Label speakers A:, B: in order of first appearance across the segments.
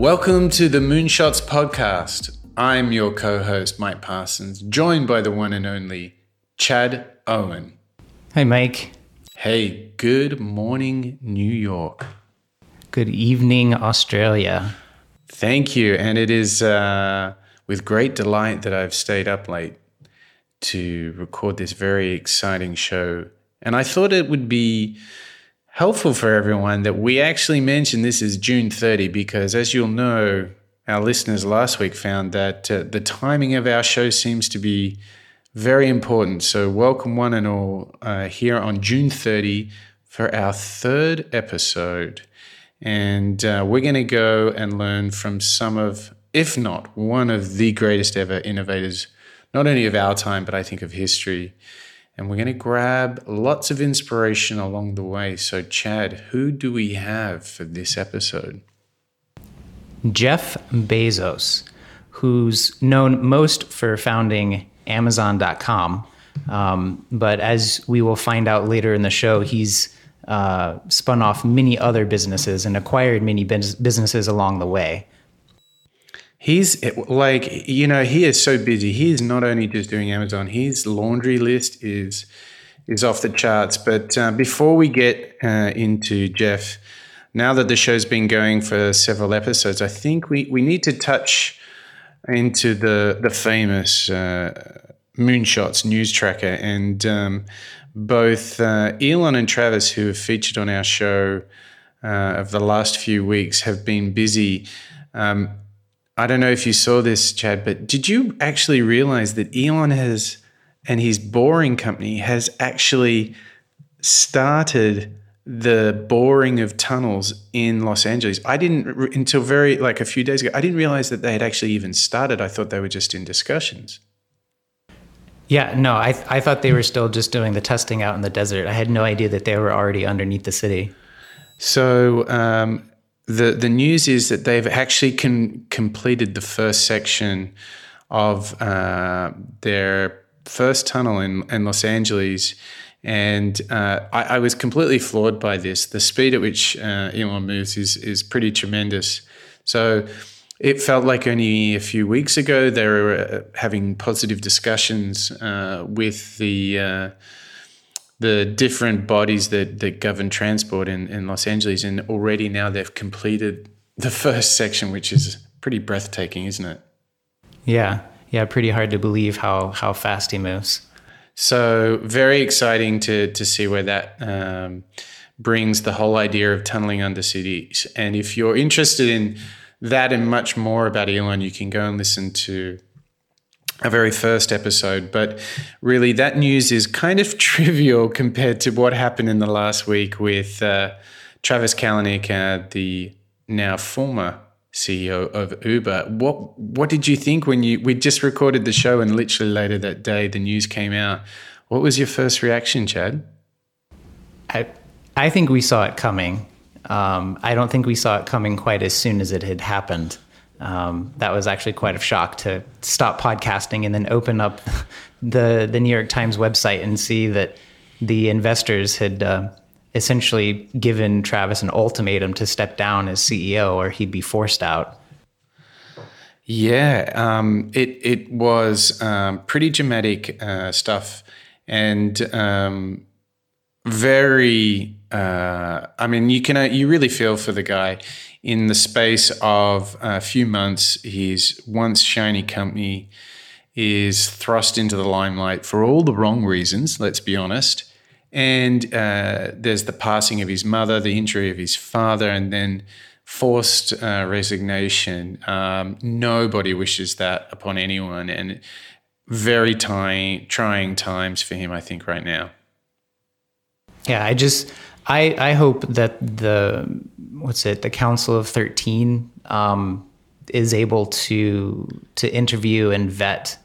A: Welcome to the Moonshots podcast. I'm your co host, Mike Parsons, joined by the one and only Chad Owen.
B: Hey, Mike.
A: Hey, good morning, New York.
B: Good evening, Australia.
A: Thank you. And it is uh, with great delight that I've stayed up late to record this very exciting show. And I thought it would be helpful for everyone that we actually mention this is June 30 because, as you'll know, our listeners last week found that uh, the timing of our show seems to be very important. So, welcome one and all uh, here on June 30 for our third episode. And uh, we're going to go and learn from some of, if not one of the greatest ever innovators, not only of our time, but I think of history. And we're going to grab lots of inspiration along the way. So, Chad, who do we have for this episode?
B: Jeff Bezos, who's known most for founding Amazon.com. Um, but as we will find out later in the show, he's uh, spun off many other businesses and acquired many businesses along the way.
A: He's like, you know, he is so busy. He is not only just doing Amazon, his laundry list is is off the charts. But uh, before we get uh, into Jeff, now that the show's been going for several episodes, I think we, we need to touch into the the famous uh, Moonshots news tracker and um, both uh, Elon and Travis, who have featured on our show uh, of the last few weeks, have been busy. Um, I don't know if you saw this, Chad, but did you actually realize that Elon has and his boring company has actually started the boring of tunnels in Los Angeles? I didn't until very like a few days ago. I didn't realize that they had actually even started. I thought they were just in discussions.
B: Yeah, no, I I thought they were still just doing the testing out in the desert. I had no idea that they were already underneath the city.
A: So um, the the news is that they've actually con- completed the first section of uh, their first tunnel in, in Los Angeles. And uh, I, I, was completely floored by this. The speed at which uh, Elon moves is is pretty tremendous. So it felt like only a few weeks ago they were uh, having positive discussions uh, with the uh, the different bodies that, that govern transport in, in Los Angeles. And already now they've completed the first section, which is pretty breathtaking, isn't it?
B: Yeah. Yeah. Pretty hard to believe how, how fast he moves.
A: So very exciting to, to see where that um, brings the whole idea of tunneling under cities. And if you're interested in that and much more about Elon, you can go and listen to our very first episode. But really, that news is kind of trivial compared to what happened in the last week with uh, Travis Kalanick, uh, the now former CEO of Uber. What what did you think when you we just recorded the show and literally later that day the news came out? What was your first reaction, Chad?
B: I I think we saw it coming. Um, I don't think we saw it coming quite as soon as it had happened um, that was actually quite a shock to stop podcasting and then open up the the New York Times website and see that the investors had uh, essentially given Travis an ultimatum to step down as CEO or he'd be forced out.
A: Yeah, um, it it was um, pretty dramatic uh, stuff and um, very. Uh, I mean, you can uh, you really feel for the guy in the space of a few months, his once shiny company is thrust into the limelight for all the wrong reasons, let's be honest. And uh, there's the passing of his mother, the injury of his father, and then forced uh, resignation. Um, nobody wishes that upon anyone. And very trying, trying times for him, I think, right now.
B: Yeah, I just I, I hope that the what's it the Council of Thirteen um, is able to to interview and vet,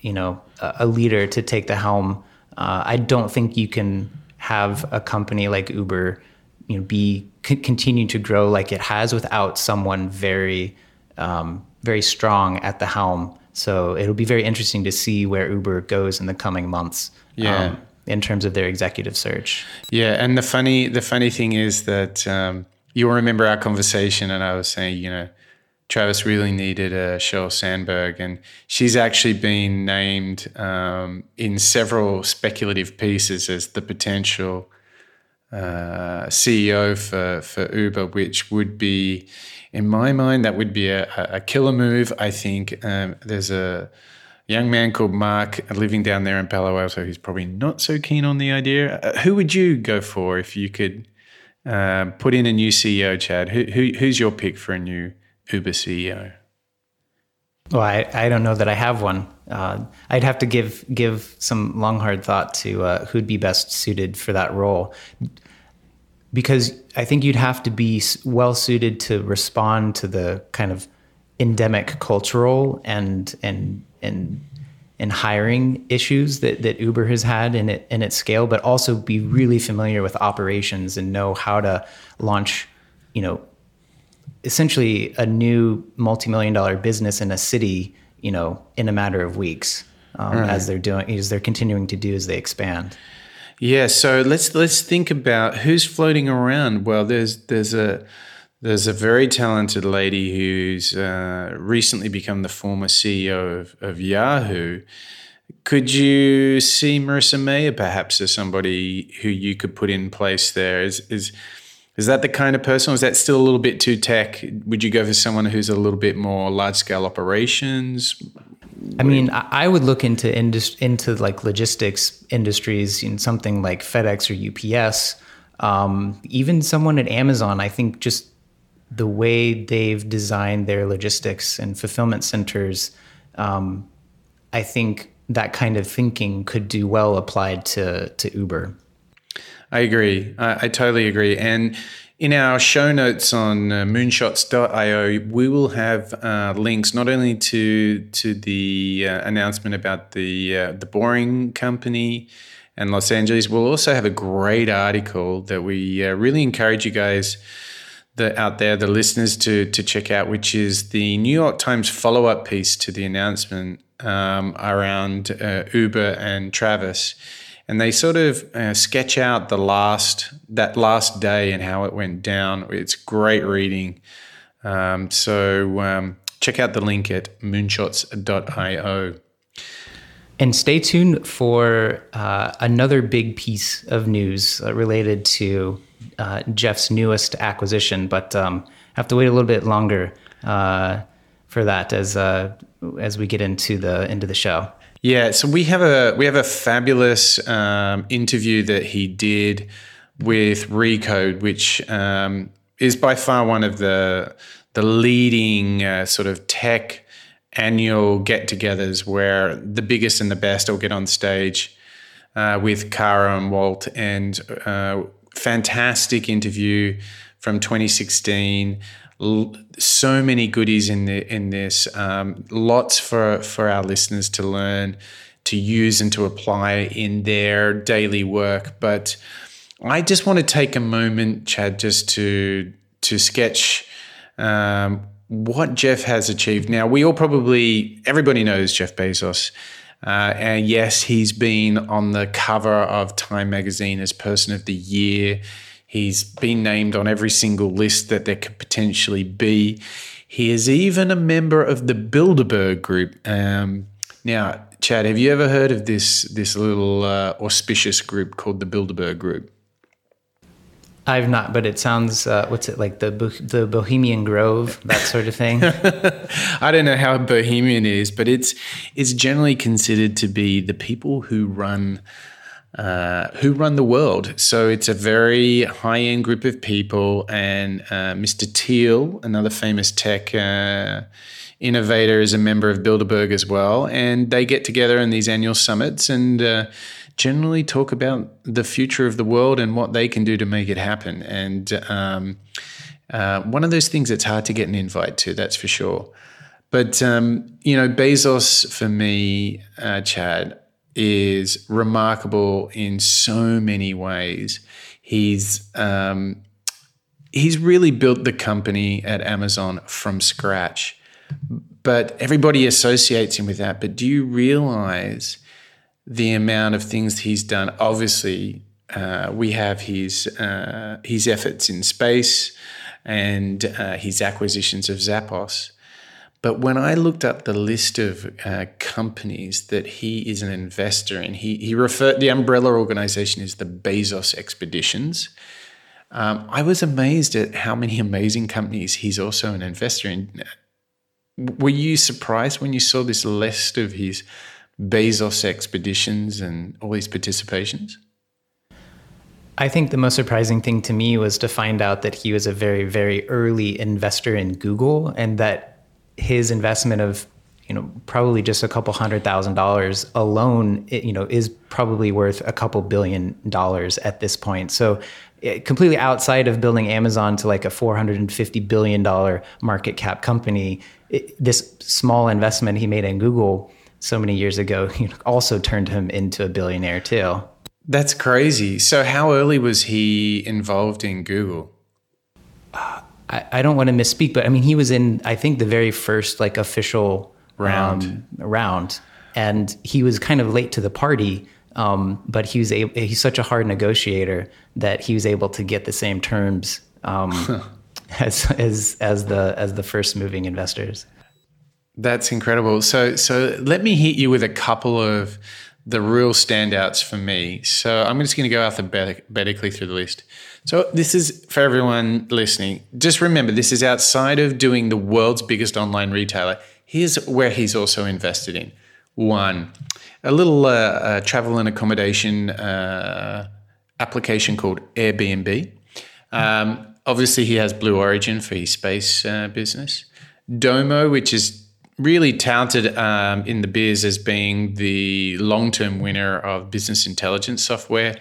B: you know, a, a leader to take the helm. Uh, I don't think you can have a company like Uber, you know, be c- continue to grow like it has without someone very um, very strong at the helm. So it'll be very interesting to see where Uber goes in the coming months.
A: Yeah. Um,
B: in terms of their executive search.
A: Yeah, and the funny the funny thing is that um, you'll remember our conversation, and I was saying, you know, Travis really needed a Sheryl Sandberg, and she's actually been named um, in several speculative pieces as the potential uh, CEO for for Uber, which would be, in my mind, that would be a, a killer move. I think um, there's a young man called Mark living down there in Palo Alto who's probably not so keen on the idea. Uh, who would you go for if you could uh, put in a new CEO, Chad? Who, who, who's your pick for a new Uber CEO?
B: Well, I, I don't know that I have one. Uh, I'd have to give give some long hard thought to uh, who'd be best suited for that role, because I think you'd have to be well suited to respond to the kind of endemic cultural and and and and hiring issues that, that Uber has had in it in its scale, but also be really familiar with operations and know how to launch, you know, essentially a new multi-million dollar business in a city, you know, in a matter of weeks, um, right. as they're doing, as they're continuing to do as they expand.
A: Yeah. So let's let's think about who's floating around. Well, there's there's a there's a very talented lady who's uh, recently become the former CEO of, of Yahoo. Could you see Marissa Mayer perhaps as somebody who you could put in place there? Is is is that the kind of person? Or is that still a little bit too tech? Would you go for someone who's a little bit more large scale operations?
B: I mean, I would look into indus- into like logistics industries in something like FedEx or UPS. Um, even someone at Amazon, I think just the way they've designed their logistics and fulfillment centers, um, I think that kind of thinking could do well applied to to Uber.
A: I agree. I, I totally agree. And in our show notes on uh, moonshots.io, we will have uh, links not only to to the uh, announcement about the uh, the Boring Company and Los Angeles. We'll also have a great article that we uh, really encourage you guys the, out there, the listeners, to to check out, which is the New York Times follow up piece to the announcement um, around uh, Uber and Travis and they sort of uh, sketch out the last that last day and how it went down. It's great reading. Um, so um, check out the link at moonshots.io.
B: And stay tuned for uh, another big piece of news uh, related to uh, Jeff's newest acquisition, but um, have to wait a little bit longer uh, for that as uh, as we get into the into the show.
A: Yeah, so we have a we have a fabulous um, interview that he did with Recode, which um, is by far one of the the leading uh, sort of tech annual get-togethers where the biggest and the best will get on stage uh, with Kara and Walt, and uh, fantastic interview from 2016 so many goodies in the in this. Um, lots for for our listeners to learn, to use, and to apply in their daily work. But I just want to take a moment, Chad, just to to sketch. Um, what Jeff has achieved. Now, we all probably, everybody knows Jeff Bezos. Uh, and yes, he's been on the cover of Time magazine as Person of the Year. He's been named on every single list that there could potentially be. He is even a member of the Bilderberg Group. Um, now, Chad, have you ever heard of this this little uh, auspicious group called the Bilderberg Group?
B: I've not, but it sounds uh, what's it like the the Bohemian Grove that sort of thing.
A: I don't know how bohemian is, but it's it's generally considered to be the people who run uh, who run the world. So it's a very high end group of people, and uh, Mr. Thiel, another famous tech uh, innovator, is a member of Bilderberg as well. And they get together in these annual summits and uh, generally talk about the future of the world and what they can do to make it happen. And um, uh, one of those things that's hard to get an invite to, that's for sure. But, um, you know, Bezos for me, uh, Chad, is remarkable in so many ways. He's um, he's really built the company at Amazon from scratch, but everybody associates him with that. But do you realize the amount of things he's done? Obviously, uh, we have his uh, his efforts in space and uh, his acquisitions of Zappos. But when I looked up the list of uh, companies that he is an investor in, he, he referred, the umbrella organization is the Bezos Expeditions. Um, I was amazed at how many amazing companies he's also an investor in. Were you surprised when you saw this list of his Bezos expeditions and all these participations?
B: I think the most surprising thing to me was to find out that he was a very, very early investor in Google and that his investment of you know probably just a couple hundred thousand dollars alone you know is probably worth a couple billion dollars at this point so eh, completely outside of building amazon to like a 450 billion dollar market cap company it, this small investment he made in google so many years ago also turned him into a billionaire too
A: that's crazy so how early was he involved in google
B: uh, I, I don't want to misspeak, but I mean, he was in, I think, the very first like official
A: round. Um,
B: round, and he was kind of late to the party. Um, but he was able, he's such a hard negotiator that he was able to get the same terms um, as as as the as the first moving investors.
A: That's incredible. So so let me hit you with a couple of the real standouts for me. So I'm just going to go alphabetically through the list. So this is for everyone listening. Just remember, this is outside of doing the world's biggest online retailer. Here's where he's also invested in. One, a little uh, uh, travel and accommodation uh, application called Airbnb. Um, obviously, he has Blue Origin for his space uh, business. Domo, which is really touted um, in the biz as being the long term winner of business intelligence software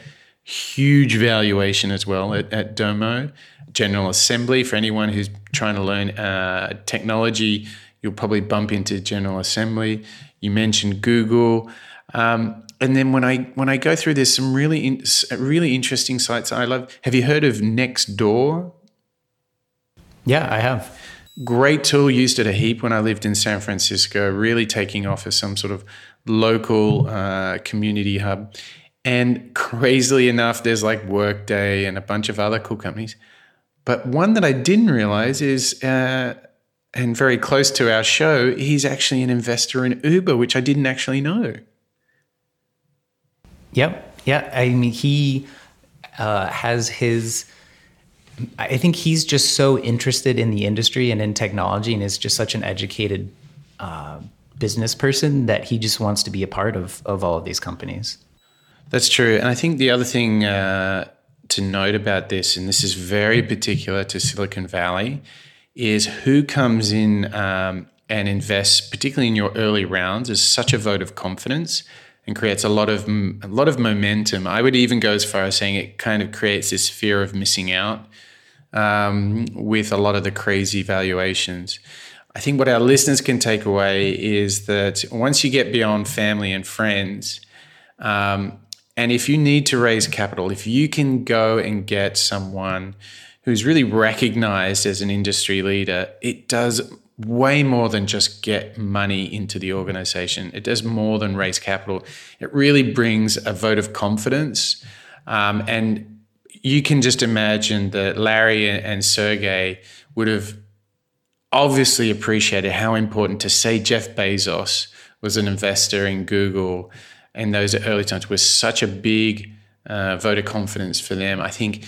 A: huge valuation as well at, at Domo. General Assembly, for anyone who's trying to learn uh, technology, you'll probably bump into General Assembly. You mentioned Google. Um, and then when I when I go through, there's some really in, really interesting sites I love. Have you heard of Nextdoor?
B: Yeah, I have.
A: Great tool, used it a heap when I lived in San Francisco. Really taking off as some sort of local uh, community hub. And crazily enough, there's like Workday and a bunch of other cool companies. But one that I didn't realize is, uh, and very close to our show, he's actually an investor in Uber, which I didn't actually know.
B: Yep. Yeah. I mean, he uh, has his. I think he's just so interested in the industry and in technology, and is just such an educated uh, business person that he just wants to be a part of of all of these companies.
A: That's true. And I think the other thing uh, to note about this, and this is very particular to Silicon Valley, is who comes in um, and invests, particularly in your early rounds, is such a vote of confidence and creates a lot of a lot of momentum. I would even go as far as saying it kind of creates this fear of missing out um, with a lot of the crazy valuations. I think what our listeners can take away is that once you get beyond family and friends, um, and if you need to raise capital, if you can go and get someone who's really recognized as an industry leader, it does way more than just get money into the organization. It does more than raise capital. It really brings a vote of confidence. Um, and you can just imagine that Larry and Sergey would have obviously appreciated how important to say Jeff Bezos was an investor in Google in those early times was such a big uh, vote of confidence for them. I think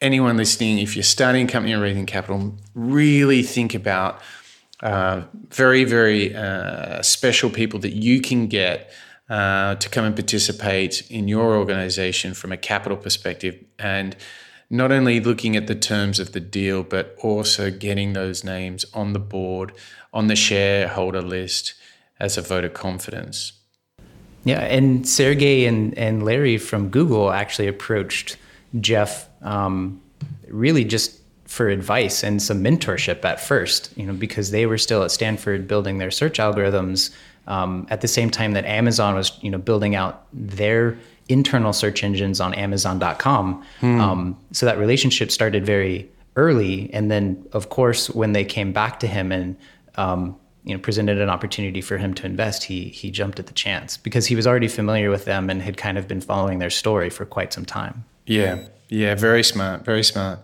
A: anyone listening, if you're starting a company or raising capital, really think about uh, very, very uh, special people that you can get uh, to come and participate in your organization from a capital perspective. And not only looking at the terms of the deal, but also getting those names on the board, on the shareholder list as a vote of confidence.
B: Yeah, and Sergey and, and Larry from Google actually approached Jeff um, really just for advice and some mentorship at first, you know, because they were still at Stanford building their search algorithms um, at the same time that Amazon was, you know, building out their internal search engines on Amazon.com. Hmm. Um, so that relationship started very early, and then of course when they came back to him and um, you know presented an opportunity for him to invest, he he jumped at the chance because he was already familiar with them and had kind of been following their story for quite some time.
A: Yeah, yeah, very smart, very smart.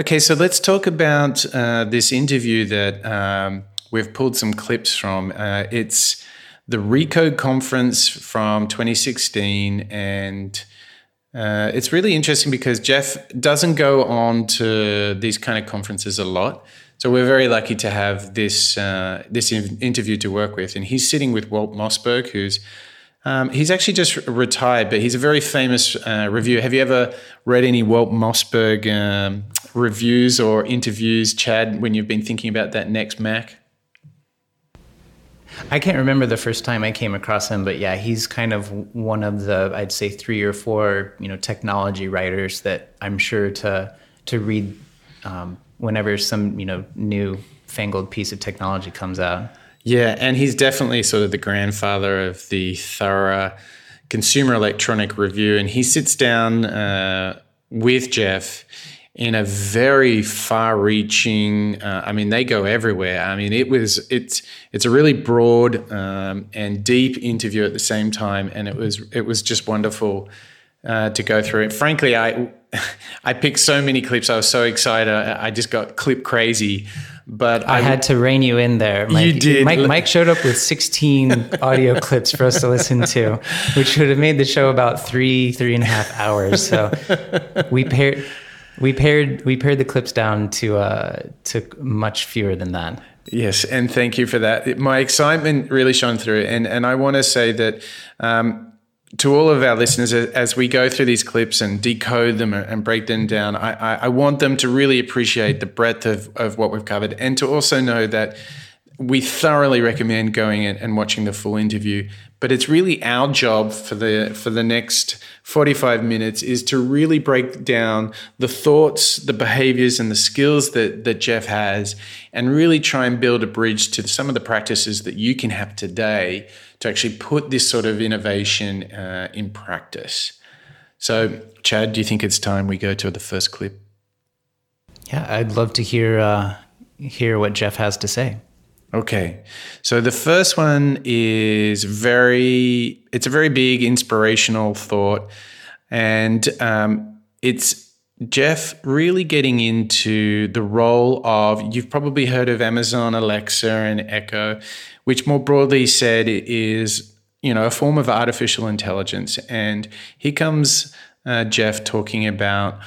A: Okay, so let's talk about uh, this interview that um, we've pulled some clips from. Uh, it's the Recode conference from 2016, and uh, it's really interesting because Jeff doesn't go on to these kind of conferences a lot. So we're very lucky to have this uh, this interview to work with, and he's sitting with Walt Mossberg, who's um, he's actually just retired, but he's a very famous uh, reviewer. Have you ever read any Walt Mossberg um, reviews or interviews, Chad, when you've been thinking about that next Mac?
B: I can't remember the first time I came across him, but yeah, he's kind of one of the I'd say three or four you know technology writers that I'm sure to to read um, whenever some you know new fangled piece of technology comes out.
A: Yeah, and he's definitely sort of the grandfather of the thorough consumer electronic review, and he sits down uh, with Jeff in a very far-reaching. Uh, I mean, they go everywhere. I mean, it was it's it's a really broad um, and deep interview at the same time, and it was it was just wonderful uh, to go through. And frankly, I I picked so many clips. I was so excited. I, I just got clip crazy. But
B: I, I, had to rein you in there.
A: Mike, you did.
B: Mike, Mike showed up with 16 audio clips for us to listen to, which would have made the show about three, three and a half hours. So we paired we paired we pared the clips down to uh, to much fewer than that.
A: Yes, and thank you for that. My excitement really shone through, and and I want to say that. Um, to all of our listeners, as we go through these clips and decode them and break them down, I, I want them to really appreciate the breadth of, of what we've covered and to also know that we thoroughly recommend going and watching the full interview. But it's really our job for the for the next 45 minutes is to really break down the thoughts, the behaviors, and the skills that that Jeff has, and really try and build a bridge to some of the practices that you can have today to actually put this sort of innovation uh, in practice. So, Chad, do you think it's time we go to the first clip?
B: Yeah, I'd love to hear uh, hear what Jeff has to say.
A: Okay. So the first one is very, it's a very big inspirational thought. And um, it's Jeff really getting into the role of, you've probably heard of Amazon Alexa and Echo, which more broadly said is, you know, a form of artificial intelligence. And here comes uh, Jeff talking about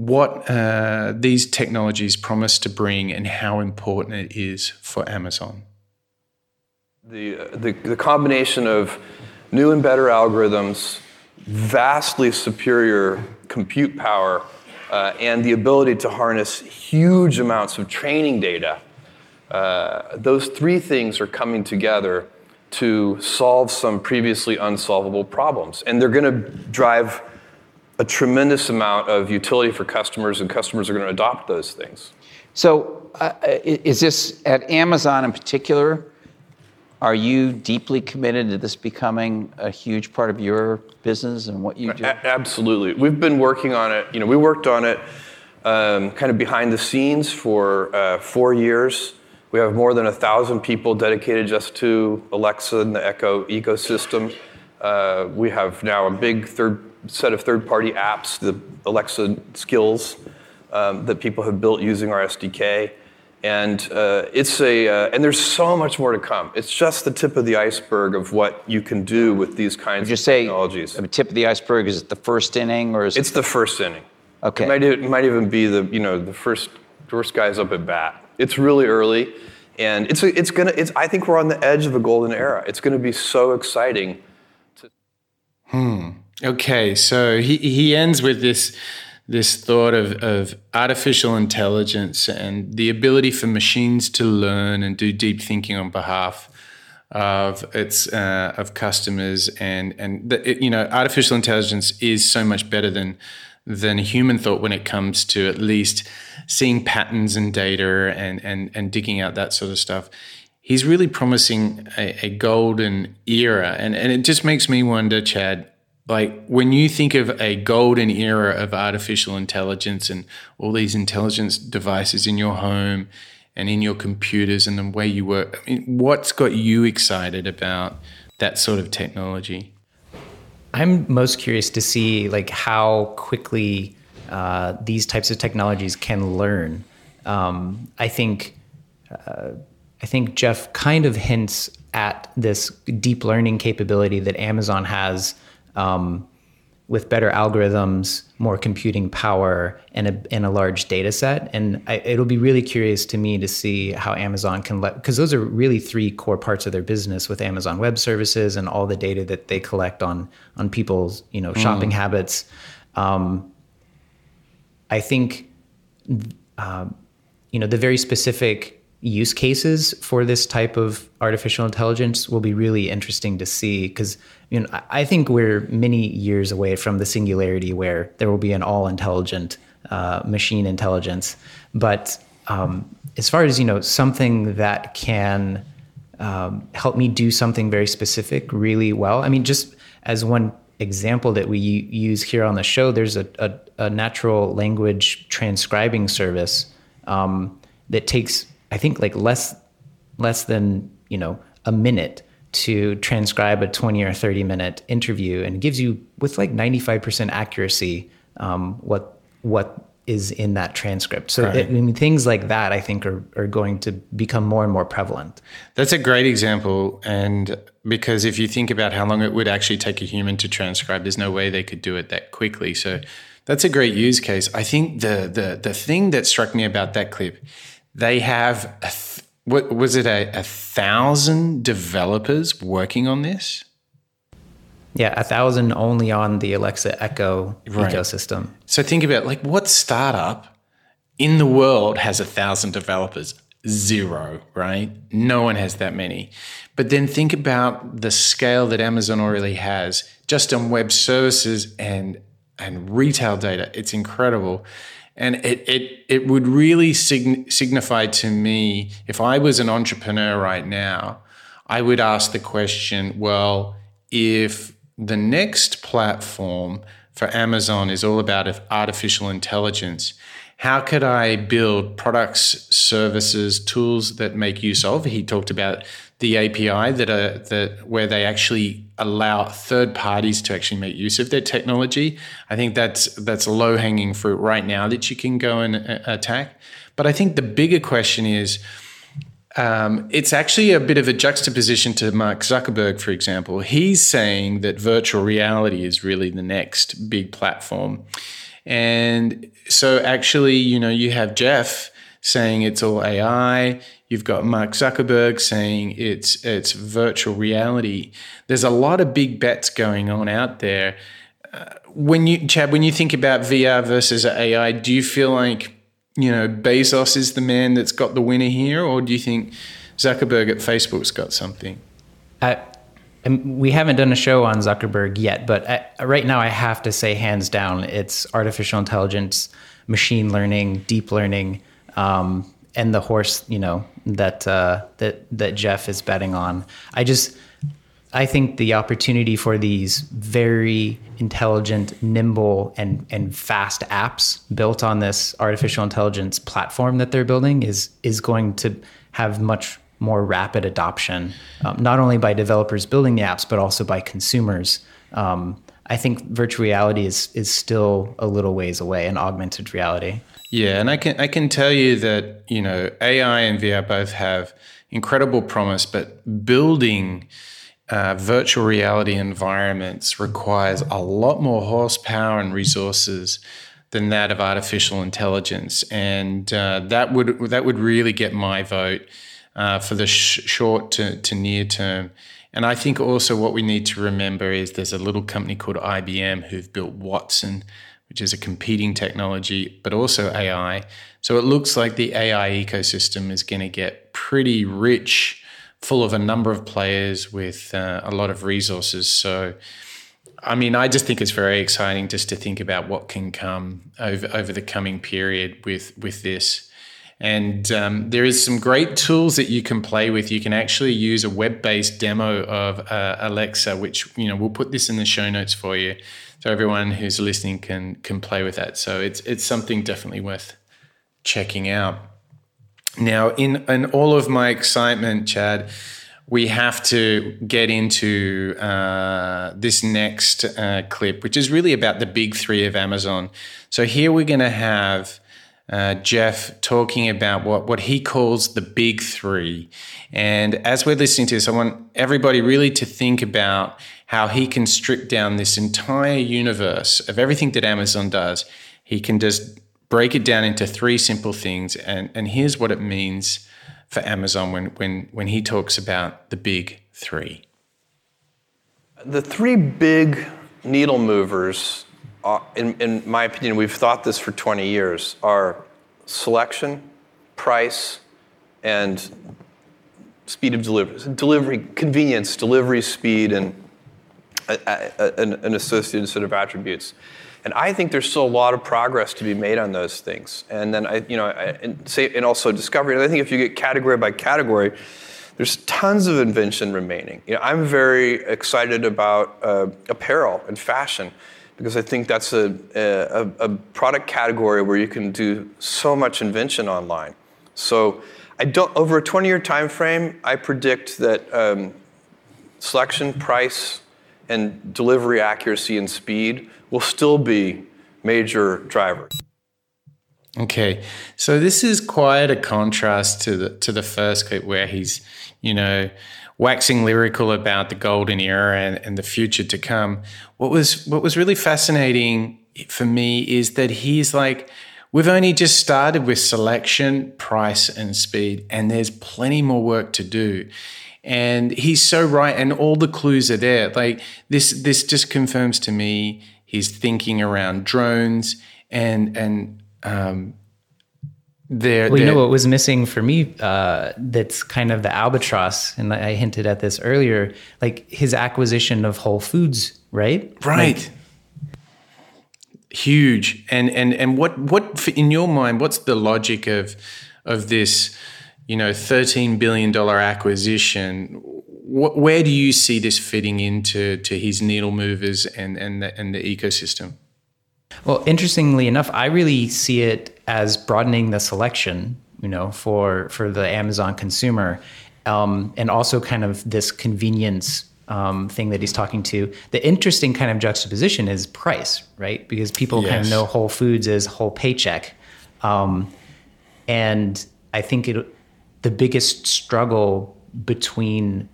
A: what uh, these technologies promise to bring and how important it is for Amazon.
C: The, uh, the, the combination of new and better algorithms, vastly superior compute power, uh, and the ability to harness huge amounts of training data. Uh, those three things are coming together to solve some previously unsolvable problems. And they're going to drive a tremendous amount of utility for customers, and customers are going to adopt those things.
D: So, uh, is this at Amazon in particular? Are you deeply committed to this becoming a huge part of your business and what you do? A-
C: absolutely. We've been working on it. You know, we worked on it um, kind of behind the scenes for uh, four years. We have more than a thousand people dedicated just to Alexa and the Echo ecosystem. Uh, we have now a big third set of third-party apps, the Alexa skills um, that people have built using our SDK. And uh, it's a, uh, and there's so much more to come. It's just the tip of the iceberg of what you can do with these kinds
D: Would you
C: of
D: say
C: technologies.
D: The tip of the iceberg is it the first inning, or is
C: it's
D: it...
C: the first inning?
D: Okay.
C: It might, it might even be the, you know, the first, first guys up at bat. It's really early, and it's, it's gonna, it's, I think we're on the edge of a golden era. It's gonna be so exciting. To...
A: Hmm. Okay, so he, he ends with this this thought of, of artificial intelligence and the ability for machines to learn and do deep thinking on behalf of its uh, of customers and and the, it, you know artificial intelligence is so much better than than human thought when it comes to at least seeing patterns and data and and and digging out that sort of stuff. He's really promising a, a golden era. And and it just makes me wonder chad like when you think of a golden era of artificial intelligence and all these intelligence devices in your home and in your computers and the way you work, I mean, what's got you excited about that sort of technology?
B: I'm most curious to see like how quickly uh, these types of technologies can learn. Um, I think uh, I think Jeff kind of hints at this deep learning capability that Amazon has um, with better algorithms, more computing power, and a, and a large data set. And I, it'll be really curious to me to see how Amazon can let, because those are really three core parts of their business with Amazon Web Services and all the data that they collect on on people's you know shopping mm. habits. Um, I think, uh, you know, the very specific use cases for this type of artificial intelligence will be really interesting to see because you know I think we're many years away from the singularity where there will be an all intelligent uh, machine intelligence. But um, as far as you know, something that can um, help me do something very specific really well. I mean, just as one example that we use here on the show, there's a, a, a natural language transcribing service um, that takes I think like less less than you know a minute to transcribe a 20 or 30 minute interview and gives you with like 95% accuracy um, what what is in that transcript. So right. it, I mean, things like that, I think, are are going to become more and more prevalent.
A: That's a great example, and because if you think about how long it would actually take a human to transcribe, there's no way they could do it that quickly. So that's a great use case. I think the the the thing that struck me about that clip they have, th- what was it, a, a thousand developers working on this?
B: Yeah, a thousand only on the Alexa Echo right. ecosystem.
A: So think about like what startup in the world has a thousand developers? Zero, right? No one has that many. But then think about the scale that Amazon already has just on web services and and retail data. It's incredible. And it, it, it would really sign, signify to me if I was an entrepreneur right now, I would ask the question well, if the next platform for Amazon is all about artificial intelligence, how could I build products, services, tools that make use of? He talked about the API that are that where they actually allow third parties to actually make use of their technology. I think that's that's low hanging fruit right now that you can go and uh, attack. But I think the bigger question is. Um, it's actually a bit of a juxtaposition to Mark Zuckerberg, for example. He's saying that virtual reality is really the next big platform. And so, actually, you know, you have Jeff saying it's all AI. You've got Mark Zuckerberg saying it's it's virtual reality. There's a lot of big bets going on out there. Uh, when you Chad, when you think about VR versus AI, do you feel like you know Bezos is the man that's got the winner here, or do you think Zuckerberg at Facebook's got something?
B: We haven't done a show on Zuckerberg yet, but I, right now I have to say, hands down, it's artificial intelligence, machine learning, deep learning. Um, and the horse, you know, that uh, that that Jeff is betting on. I just I think the opportunity for these very intelligent, nimble, and and fast apps built on this artificial intelligence platform that they're building is is going to have much more rapid adoption, um, not only by developers building the apps, but also by consumers. Um, I think virtual reality is is still a little ways away, and augmented reality.
A: Yeah, and I can I can tell you that you know AI and VR both have incredible promise, but building uh, virtual reality environments requires a lot more horsepower and resources than that of artificial intelligence, and uh, that would that would really get my vote uh, for the sh- short to, to near term. And I think also what we need to remember is there's a little company called IBM who've built Watson which is a competing technology, but also AI. So it looks like the AI ecosystem is going to get pretty rich, full of a number of players with uh, a lot of resources. So, I mean, I just think it's very exciting just to think about what can come over, over the coming period with, with this. And um, there is some great tools that you can play with. You can actually use a web-based demo of uh, Alexa, which you know we'll put this in the show notes for you so everyone who's listening can can play with that. So it's it's something definitely worth checking out. Now, in in all of my excitement, Chad, we have to get into uh, this next uh, clip, which is really about the big three of Amazon. So here we're going to have uh, Jeff talking about what, what he calls the big three. And as we're listening to this, I want everybody really to think about how he can strip down this entire universe of everything that Amazon does. He can just break it down into three simple things. And, and here's what it means for Amazon when, when, when he talks about the big three.
C: The three big needle movers, uh, in, in my opinion, we've thought this for 20 years, are selection, price, and speed of delivery, delivery convenience, delivery speed, and an, an associated set of attributes. And I think there's still a lot of progress to be made on those things. And then I, you know, I, and say, and also discovery. And I think if you get category by category, there's tons of invention remaining. You know, I'm very excited about uh, apparel and fashion because I think that's a, a, a, product category where you can do so much invention online. So I don't, over a 20-year time frame, I predict that um, selection, price, and delivery accuracy and speed will still be major drivers.
A: Okay, so this is quite a contrast to the to the first clip where he's, you know, waxing lyrical about the golden era and, and the future to come. What was what was really fascinating for me is that he's like, we've only just started with selection, price, and speed, and there's plenty more work to do. And he's so right, and all the clues are there. Like this, this just confirms to me his thinking around drones and and um,
B: there. Well, you know what was missing for me? Uh, that's kind of the albatross, and I hinted at this earlier. Like his acquisition of Whole Foods, right?
A: Right. Like, Huge. And and and what what in your mind? What's the logic of of this? you know, $13 billion acquisition. where do you see this fitting into to his needle movers and, and, the, and the ecosystem?
B: Well, interestingly enough, I really see it as broadening the selection, you know, for, for the Amazon consumer. Um, and also kind of this convenience um, thing that he's talking to. The interesting kind of juxtaposition is price, right? Because people yes. kind of know Whole Foods as whole paycheck. Um, and I think it the biggest struggle between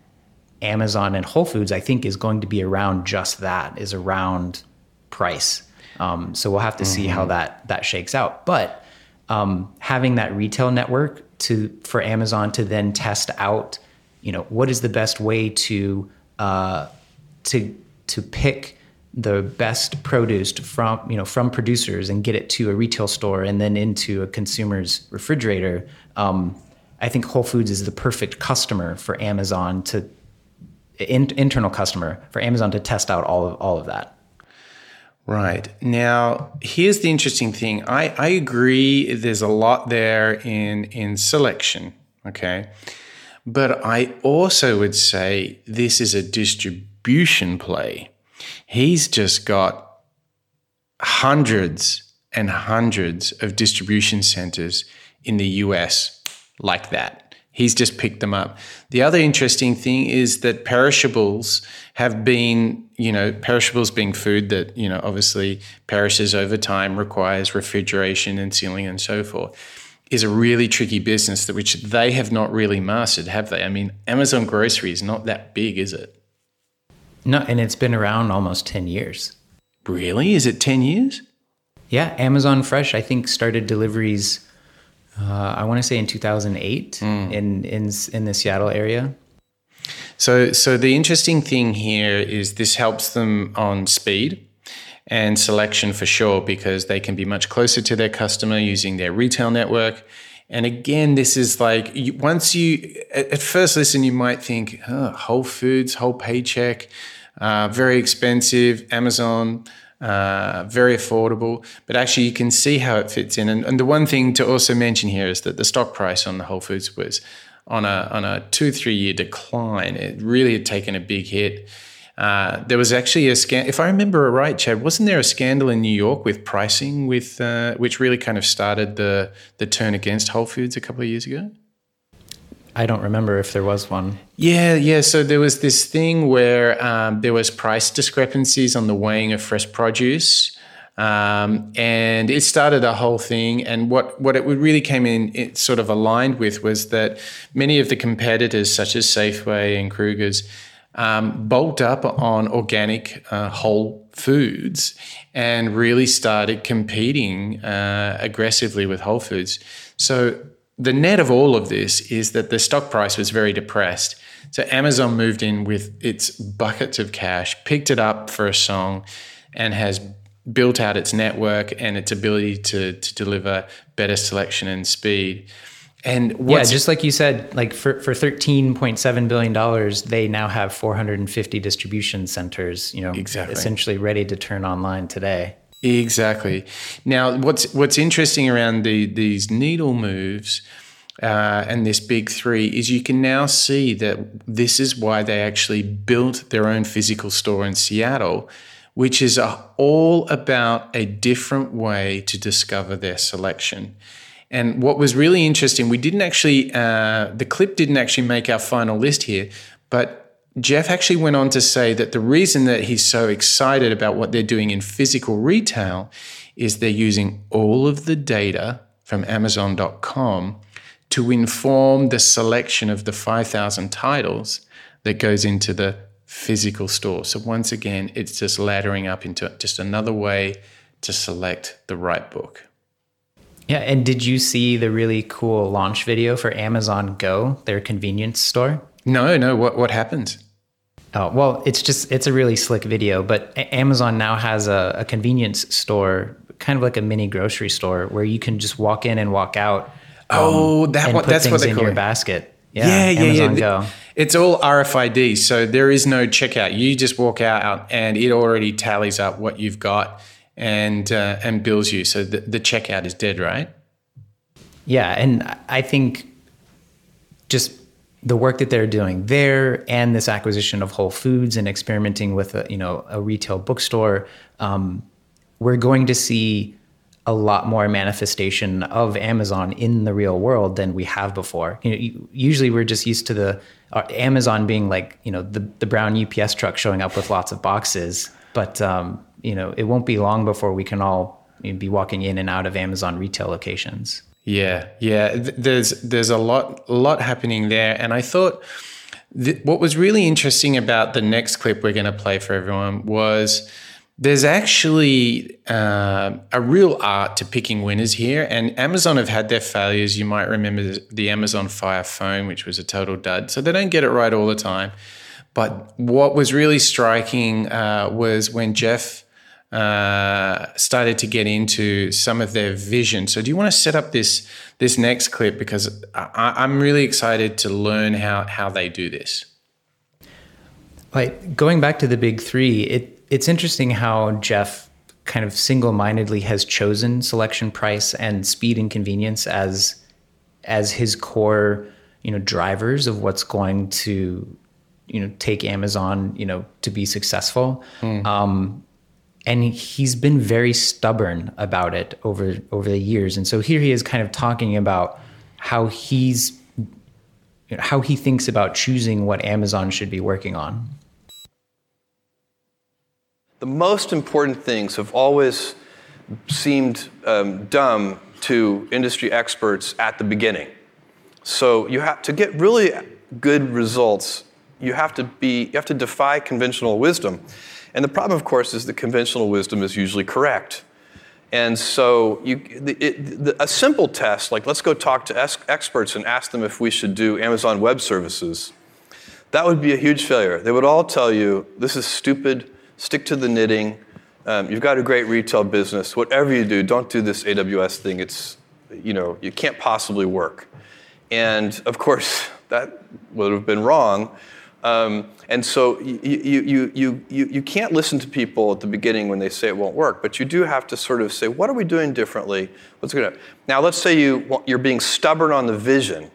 B: Amazon and Whole Foods, I think, is going to be around just that, is around price. Um, so we'll have to mm-hmm. see how mm-hmm. that that shakes out. But um, having that retail network to for Amazon to then test out, you know, what is the best way to uh, to to pick the best produce from you know from producers and get it to a retail store and then into a consumer's refrigerator. Um, I think Whole Foods is the perfect customer for Amazon to in, internal customer for Amazon to test out all of all of that.
A: Right. Now, here's the interesting thing. I, I agree there's a lot there in in selection, okay? But I also would say this is a distribution play. He's just got hundreds and hundreds of distribution centers in the US like that. He's just picked them up. The other interesting thing is that perishables have been, you know, perishables being food that, you know, obviously perishes over time, requires refrigeration and sealing and so forth, is a really tricky business that which they have not really mastered, have they? I mean, Amazon grocery is not that big, is it?
B: No, and it's been around almost 10 years.
A: Really? Is it 10 years?
B: Yeah, Amazon Fresh, I think, started deliveries uh, I want to say in 2008 mm. in, in in the Seattle area.
A: So, so the interesting thing here is this helps them on speed and selection for sure because they can be much closer to their customer using their retail network. And again, this is like once you at first listen, you might think, oh, Whole Foods, whole paycheck, uh, very expensive, Amazon uh, very affordable, but actually you can see how it fits in. And, and, the one thing to also mention here is that the stock price on the Whole Foods was on a on a two three year decline. It really had taken a big hit. Uh, there was actually a scan. If I remember right, Chad, wasn't there a scandal in New York with pricing, with uh, which really kind of started the the turn against Whole Foods a couple of years ago?
B: I don't remember if there was one.
A: Yeah, yeah. So there was this thing where um, there was price discrepancies on the weighing of fresh produce. Um, and it started a whole thing. And what, what it really came in it sort of aligned with was that many of the competitors, such as Safeway and Kroger's, um, bulked up on organic uh, whole foods and really started competing uh, aggressively with Whole Foods. So the net of all of this is that the stock price was very depressed. So Amazon moved in with its buckets of cash, picked it up for a song, and has built out its network and its ability to, to deliver better selection and speed. And
B: yeah, just like you said, like for, for $13.7 billion, they now have 450 distribution centers, you know,
A: exactly.
B: essentially ready to turn online today.
A: Exactly. Now, what's what's interesting around the, these needle moves uh, and this big three is you can now see that this is why they actually built their own physical store in Seattle, which is a, all about a different way to discover their selection. And what was really interesting, we didn't actually, uh, the clip didn't actually make our final list here, but Jeff actually went on to say that the reason that he's so excited about what they're doing in physical retail is they're using all of the data from Amazon.com to inform the selection of the 5,000 titles that goes into the physical store. So once again, it's just laddering up into just another way to select the right book.
B: Yeah, and did you see the really cool launch video for Amazon Go, their convenience store?
A: No, no. What what happens?
B: Oh, well, it's just it's a really slick video, but Amazon now has a, a, convenience store, kind of like a mini grocery store, where you can just walk in and walk out.
A: Um, oh, that
B: what,
A: that's what they
B: in
A: call
B: your
A: it.
B: basket.
A: Yeah, yeah, yeah.
B: Amazon
A: yeah.
B: Go.
A: It's all RFID, so there is no checkout. You just walk out, and it already tallies up what you've got and uh, and bills you. So the, the checkout is dead, right?
B: Yeah, and I think just the work that they're doing there and this acquisition of Whole Foods and experimenting with a you know a retail bookstore, um, we're going to see a lot more manifestation of Amazon in the real world than we have before. You know, usually we're just used to the uh, Amazon being like you know the the brown UPS truck showing up with lots of boxes, but um, you know it won't be long before we can all you know, be walking in and out of Amazon retail locations.
A: Yeah, yeah. There's there's a lot lot happening there, and I thought th- what was really interesting about the next clip we're going to play for everyone was there's actually uh, a real art to picking winners here, and Amazon have had their failures. You might remember the Amazon Fire Phone, which was a total dud, so they don't get it right all the time. But what was really striking uh, was when Jeff uh, started to get into some of their vision. So, do you want to set up this this next clip because I, I'm really excited to learn how how they do this.
B: Like going back to the big three, it it's interesting how Jeff kind of single mindedly has chosen selection, price, and speed and convenience as as his core you know drivers of what's going to you know take Amazon you know to be successful. Mm. Um, and he's been very stubborn about it over over the years. And so here he is kind of talking about how he's how he thinks about choosing what Amazon should be working on.
C: The most important things have always seemed um, dumb to industry experts at the beginning. So you have to get really good results you have to be you have to defy conventional wisdom and the problem, of course, is that conventional wisdom is usually correct. And so, you, it, a simple test, like let's go talk to es- experts and ask them if we should do Amazon Web Services, that would be a huge failure. They would all tell you, this is stupid, stick to the knitting, um, you've got a great retail business, whatever you do, don't do this AWS thing. It's, you know, you can't possibly work. And of course, that would have been wrong. Um, and so you, you, you, you, you can't listen to people at the beginning when they say it won't work, but you do have to sort of say, what are we doing differently? What's going to now? Let's say you you're being stubborn on the vision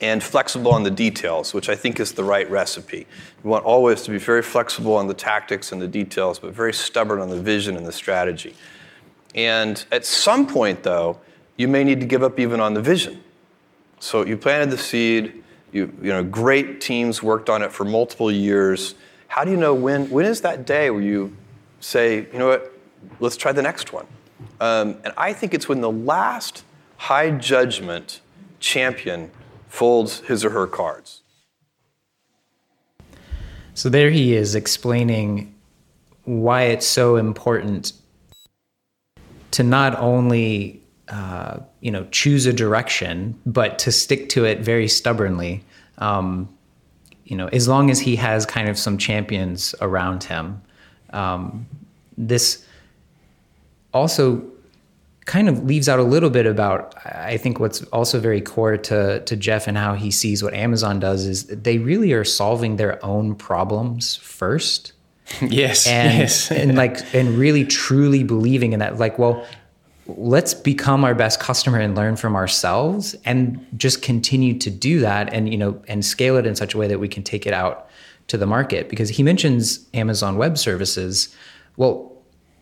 C: and flexible on the details, which I think is the right recipe. You want always to be very flexible on the tactics and the details, but very stubborn on the vision and the strategy. And at some point, though, you may need to give up even on the vision. So you planted the seed you, you know, great teams worked on it for multiple years. How do you know when, when is that day where you say, you know what, let's try the next one. Um, and I think it's when the last high judgment champion folds his or her cards.
B: So there he is explaining why it's so important to not only uh, you know choose a direction, but to stick to it very stubbornly. Um, you know, as long as he has kind of some champions around him. Um, this also kind of leaves out a little bit about I think what's also very core to to Jeff and how he sees what Amazon does is they really are solving their own problems first.
A: Yes.
B: And
A: yes.
B: and like and really truly believing in that like well let's become our best customer and learn from ourselves and just continue to do that and you know and scale it in such a way that we can take it out to the market. Because he mentions Amazon web services. Well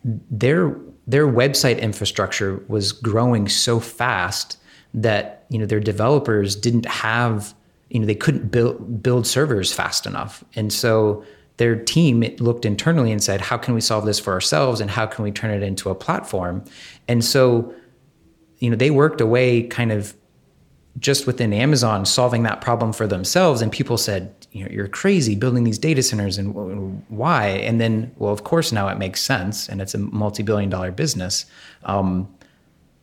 B: their their website infrastructure was growing so fast that you know their developers didn't have you know they couldn't build build servers fast enough. And so their team looked internally and said how can we solve this for ourselves and how can we turn it into a platform and so you know they worked away kind of just within Amazon solving that problem for themselves and people said you know, you're crazy building these data centers and why? And then, well, of course, now it makes sense and it's a multi billion dollar business. Um,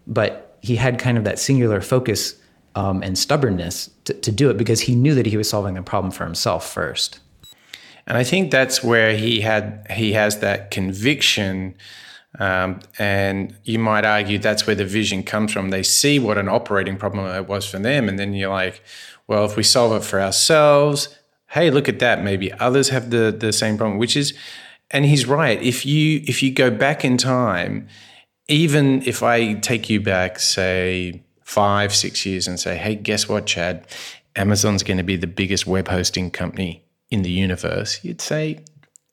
B: but he had kind of that singular focus um, and stubbornness to, to do it because he knew that he was solving the problem for himself first.
A: And I think that's where he had he has that conviction, um, and you might argue that's where the vision comes from. They see what an operating problem it was for them, and then you're like, well, if we solve it for ourselves, hey, look at that. Maybe others have the the same problem, which is, and he's right. If you if you go back in time, even if I take you back, say five six years, and say, hey, guess what, Chad? Amazon's going to be the biggest web hosting company in the universe. You'd say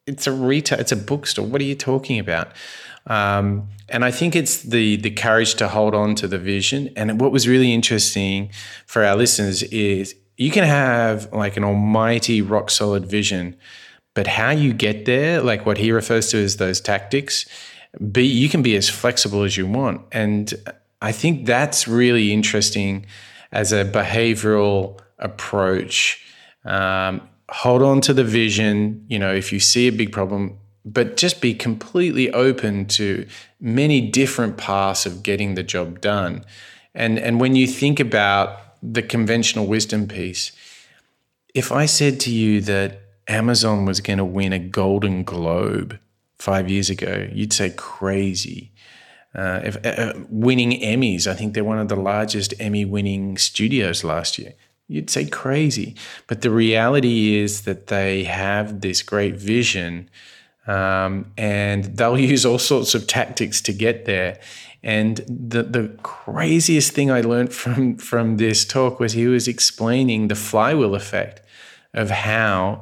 A: it's a retail, it's a bookstore. What are you talking about? Um, and I think it's the the courage to hold on to the vision. And what was really interesting for our listeners is you can have like an almighty rock solid vision, but how you get there, like what he refers to as those tactics, be you can be as flexible as you want. And I think that's really interesting as a behavioral approach. Um, hold on to the vision. You know, if you see a big problem, but just be completely open to many different paths of getting the job done. And and when you think about the conventional wisdom piece, if I said to you that Amazon was going to win a Golden Globe five years ago, you'd say crazy. Uh, if, uh, winning Emmys, I think they're one of the largest Emmy winning studios last year. You'd say crazy. But the reality is that they have this great vision um, and they'll use all sorts of tactics to get there. And the, the craziest thing I learned from, from this talk was he was explaining the flywheel effect of how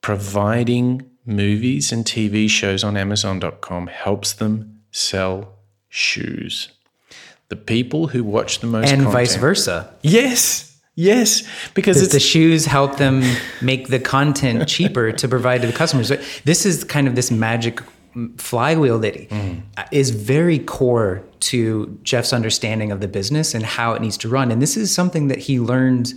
A: providing movies and TV shows on Amazon.com helps them sell shoes. The people who watch the most
B: and
A: content,
B: vice versa.
A: Yes. Yes, because
B: the shoes help them make the content cheaper to provide to the customers. This is kind of this magic flywheel that mm. is very core to Jeff's understanding of the business and how it needs to run. And this is something that he learned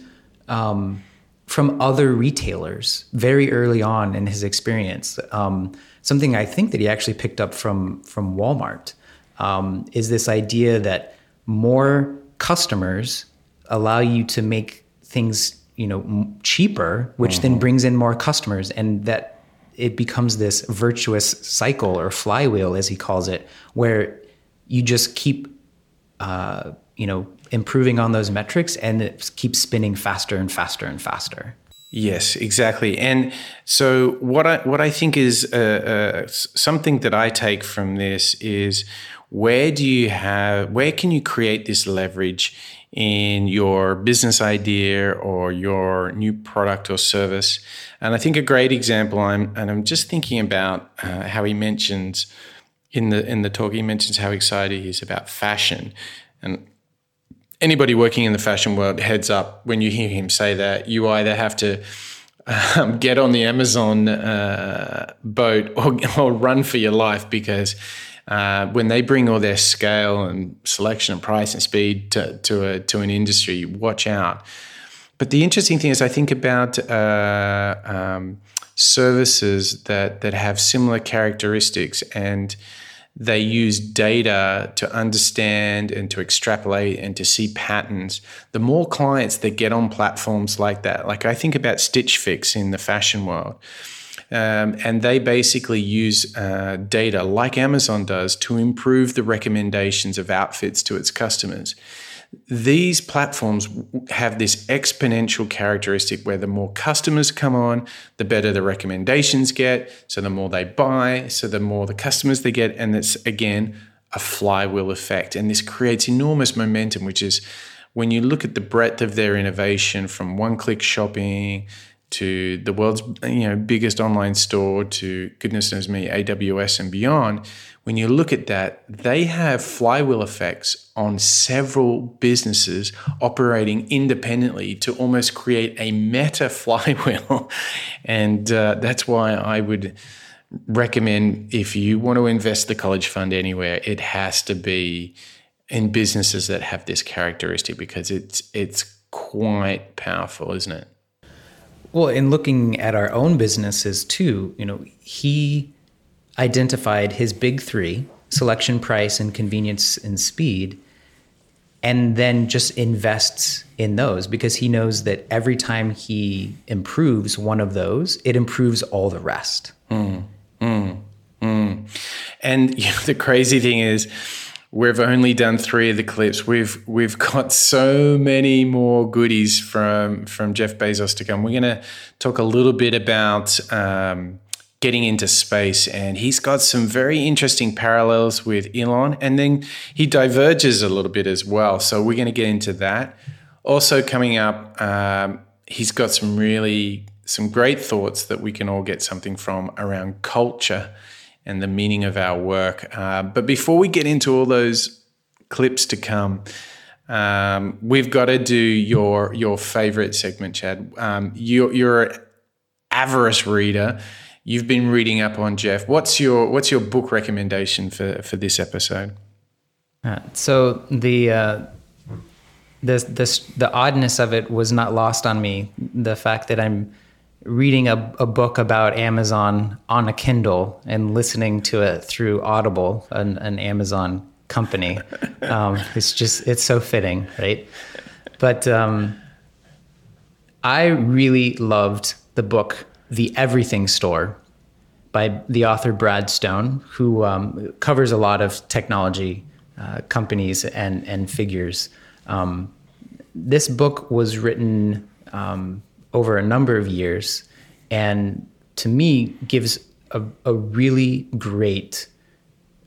B: um, from other retailers very early on in his experience. Um, something I think that he actually picked up from from Walmart um, is this idea that more customers allow you to make things you know cheaper which mm-hmm. then brings in more customers and that it becomes this virtuous cycle or flywheel as he calls it where you just keep uh, you know improving on those metrics and it keeps spinning faster and faster and faster
A: Yes, exactly. And so what I what I think is uh, uh, something that I take from this is where do you have where can you create this leverage in your business idea or your new product or service. And I think a great example, I'm, and I'm just thinking about uh, how he mentions in the in the talk, he mentions how excited he is about fashion. And anybody working in the fashion world, heads up when you hear him say that, you either have to um, get on the Amazon uh, boat or, or run for your life because uh, when they bring all their scale and selection and price and speed to, to, a, to an industry, watch out. But the interesting thing is, I think about uh, um, services that, that have similar characteristics and they use data to understand and to extrapolate and to see patterns. The more clients that get on platforms like that, like I think about Stitch Fix in the fashion world um, and they basically use uh, data like Amazon does to improve the recommendations of outfits to its customers. These platforms have this exponential characteristic where the more customers come on, the better the recommendations get. So the more they buy, so the more the customers they get. And it's again a flywheel effect. And this creates enormous momentum, which is when you look at the breadth of their innovation from one click shopping to the world's you know biggest online store to goodness knows me AWS and beyond. When you look at that they have flywheel effects on several businesses operating independently to almost create a meta flywheel. And uh, that's why I would recommend if you want to invest the college fund anywhere it has to be in businesses that have this characteristic because it's it's quite powerful isn't it
B: well, in looking at our own businesses too, you know, he identified his big three selection, price, and convenience and speed, and then just invests in those because he knows that every time he improves one of those, it improves all the rest.
A: Mm, mm, mm. And you know, the crazy thing is, We've only done three of the clips. We've we've got so many more goodies from from Jeff Bezos to come. We're going to talk a little bit about um, getting into space, and he's got some very interesting parallels with Elon, and then he diverges a little bit as well. So we're going to get into that. Also coming up, um, he's got some really some great thoughts that we can all get something from around culture and the meaning of our work. Uh, but before we get into all those clips to come, um, we've got to do your your favorite segment, Chad. Um, you're, you're an avarice reader. You've been reading up on Jeff. What's your what's your book recommendation for for this episode?
B: Uh, so the uh, this this the oddness of it was not lost on me. The fact that I'm reading a, a book about Amazon on a Kindle and listening to it through Audible, an, an Amazon company. Um, it's just, it's so fitting, right? But um, I really loved the book, The Everything Store by the author Brad Stone, who um, covers a lot of technology uh, companies and, and figures. Um, this book was written um, over a number of years and to me gives a, a really great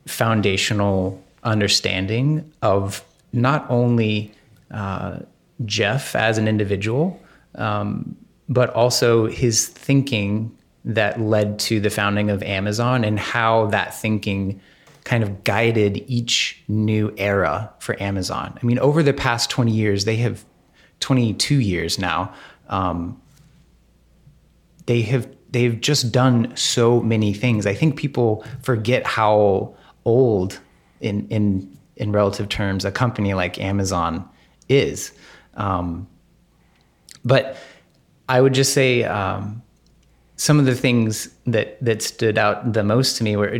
B: foundational understanding of not only uh, Jeff as an individual, um, but also his thinking that led to the founding of Amazon and how that thinking kind of guided each new era for Amazon. I mean, over the past 20 years, they have 22 years now. Um, they have they've just done so many things. I think people forget how old in in in relative terms a company like Amazon is. Um, but I would just say um, some of the things that that stood out the most to me were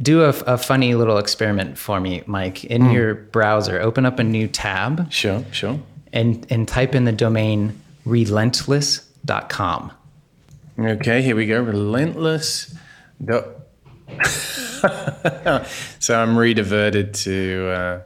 B: do a, a funny little experiment for me, Mike. In mm. your browser, open up a new tab.
A: Sure, sure.
B: And and type in the domain relentless.com.
A: Okay, here we go. Relentless. so I'm rediverted to uh,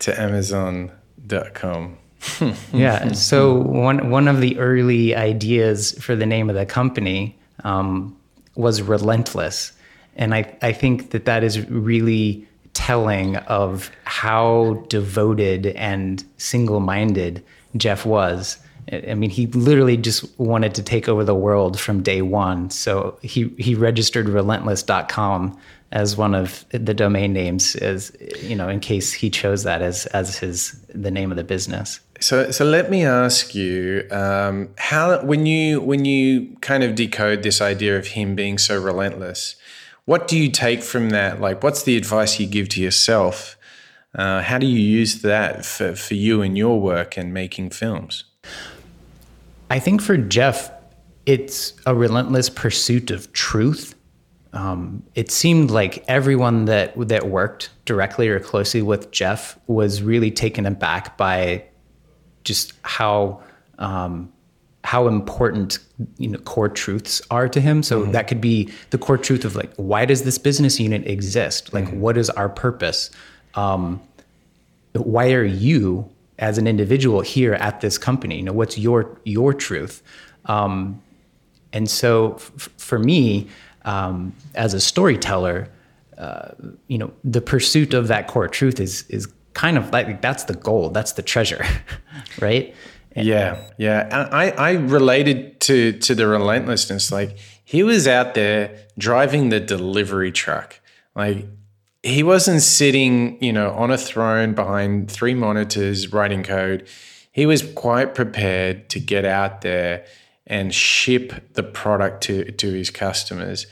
A: to Amazon.com.
B: yeah. So one one of the early ideas for the name of the company um, was relentless, and I I think that that is really telling of how devoted and single minded Jeff was I mean, he literally just wanted to take over the world from day one. So he, he registered relentless.com as one of the domain names as, you know, in case he chose that as, as his, the name of the business.
A: So, so let me ask you, um, how, when you, when you kind of decode this idea of him being so relentless, what do you take from that? Like, what's the advice you give to yourself? Uh, how do you use that for, for you and your work and making films?
B: I think for Jeff, it's a relentless pursuit of truth. Um, it seemed like everyone that that worked directly or closely with Jeff was really taken aback by just how um, how important you know core truths are to him. So mm-hmm. that could be the core truth of like why does this business unit exist? Like mm-hmm. what is our purpose? Um, why are you as an individual here at this company? You know what's your your truth? Um, and so f- for me, um, as a storyteller, uh, you know the pursuit of that core truth is is kind of like that's the goal, that's the treasure, right?
A: Yeah, yeah. I, I related to to the relentlessness. Like he was out there driving the delivery truck. Like he wasn't sitting, you know, on a throne behind three monitors writing code. He was quite prepared to get out there and ship the product to, to his customers.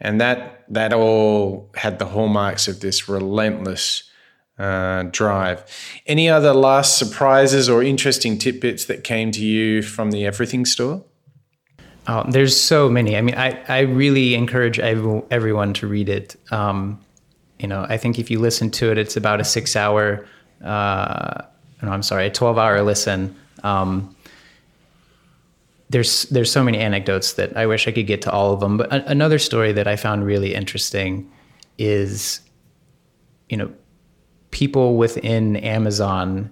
A: And that that all had the hallmarks of this relentless uh, drive. Any other last surprises or interesting tidbits that came to you from the Everything store?
B: Oh, there's so many. I mean, I, I really encourage everyone to read it. Um, you know, I think if you listen to it, it's about a six hour, uh, no, I'm sorry, a 12 hour listen. Um, there's there's so many anecdotes that I wish I could get to all of them. But a- another story that I found really interesting is, you know, people within Amazon,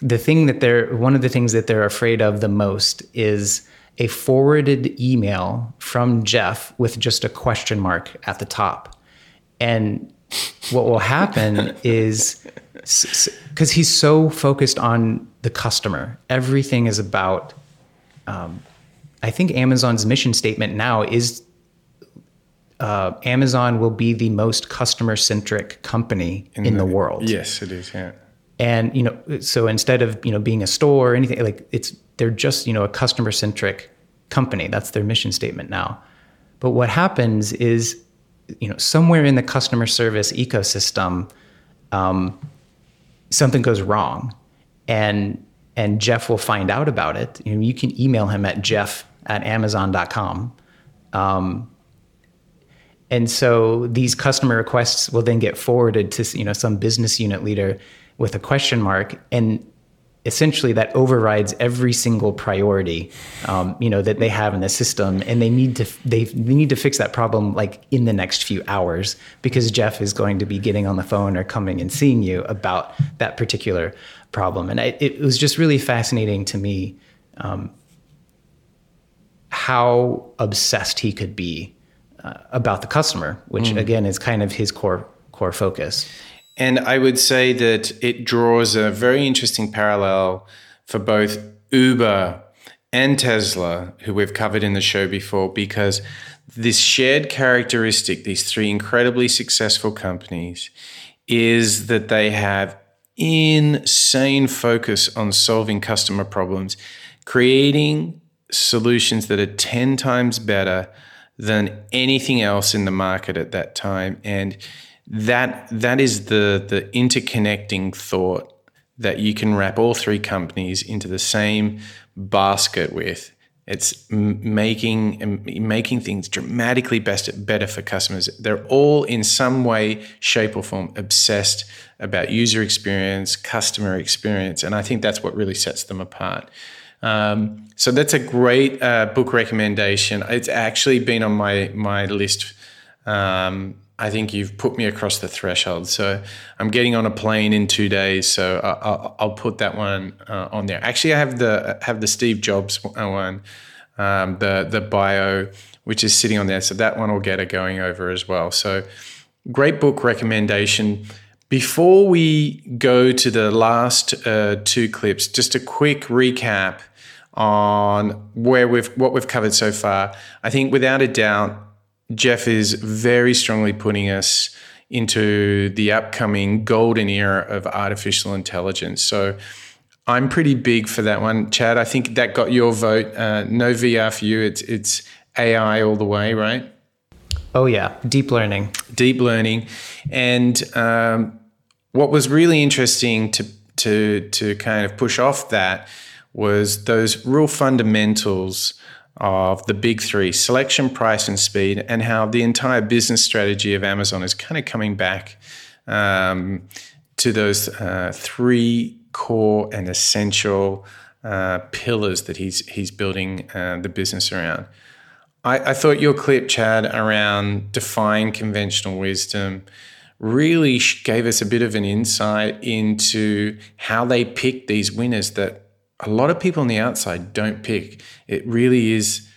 B: the thing that they're, one of the things that they're afraid of the most is a forwarded email from Jeff with just a question mark at the top. And what will happen is because he's so focused on the customer, everything is about. Um, I think Amazon's mission statement now is uh, Amazon will be the most customer centric company in, in the, the, world.
A: Yes, it is. Yeah.
B: And you know, so instead of you know being a store or anything like it's they're just you know a customer centric company. That's their mission statement now. But what happens is, you know, somewhere in the customer service ecosystem, um, something goes wrong, and and Jeff will find out about it. You know, you can email him at jeff at amazon.com. Um, and so these customer requests will then get forwarded to you know some business unit leader with a question mark and essentially that overrides every single priority um, you know that they have in the system and they need to they, they need to fix that problem like in the next few hours because jeff is going to be getting on the phone or coming and seeing you about that particular problem and I, it was just really fascinating to me um, how obsessed he could be uh, about the customer, which mm. again is kind of his core core focus.
A: And I would say that it draws a very interesting parallel for both Uber and Tesla, who we've covered in the show before, because this shared characteristic, these three incredibly successful companies, is that they have insane focus on solving customer problems, creating solutions that are 10 times better than anything else in the market at that time. And that that is the the interconnecting thought that you can wrap all three companies into the same basket with. It's making making things dramatically best, better for customers. They're all in some way, shape, or form obsessed about user experience, customer experience, and I think that's what really sets them apart. Um, so that's a great uh, book recommendation. It's actually been on my my list. Um, I think you've put me across the threshold. So I'm getting on a plane in two days. So I'll, I'll put that one uh, on there. Actually, I have the have the Steve Jobs one, um, the the bio, which is sitting on there. So that one will get it going over as well. So great book recommendation. Before we go to the last uh, two clips, just a quick recap on where we've what we've covered so far. I think without a doubt, Jeff is very strongly putting us into the upcoming golden era of artificial intelligence. So I'm pretty big for that one, Chad. I think that got your vote. Uh, no VR for you. It's it's AI all the way, right?
B: Oh yeah, deep learning.
A: Deep learning, and um, what was really interesting to to to kind of push off that was those real fundamentals of the big three selection, price, and speed, and how the entire business strategy of Amazon is kind of coming back um, to those uh, three core and essential uh, pillars that he's he's building uh, the business around. I, I, thought your clip, Chad, around defying conventional wisdom really gave us a bit of an insight into how they pick these winners that a lot of people on the outside don't pick. It really is,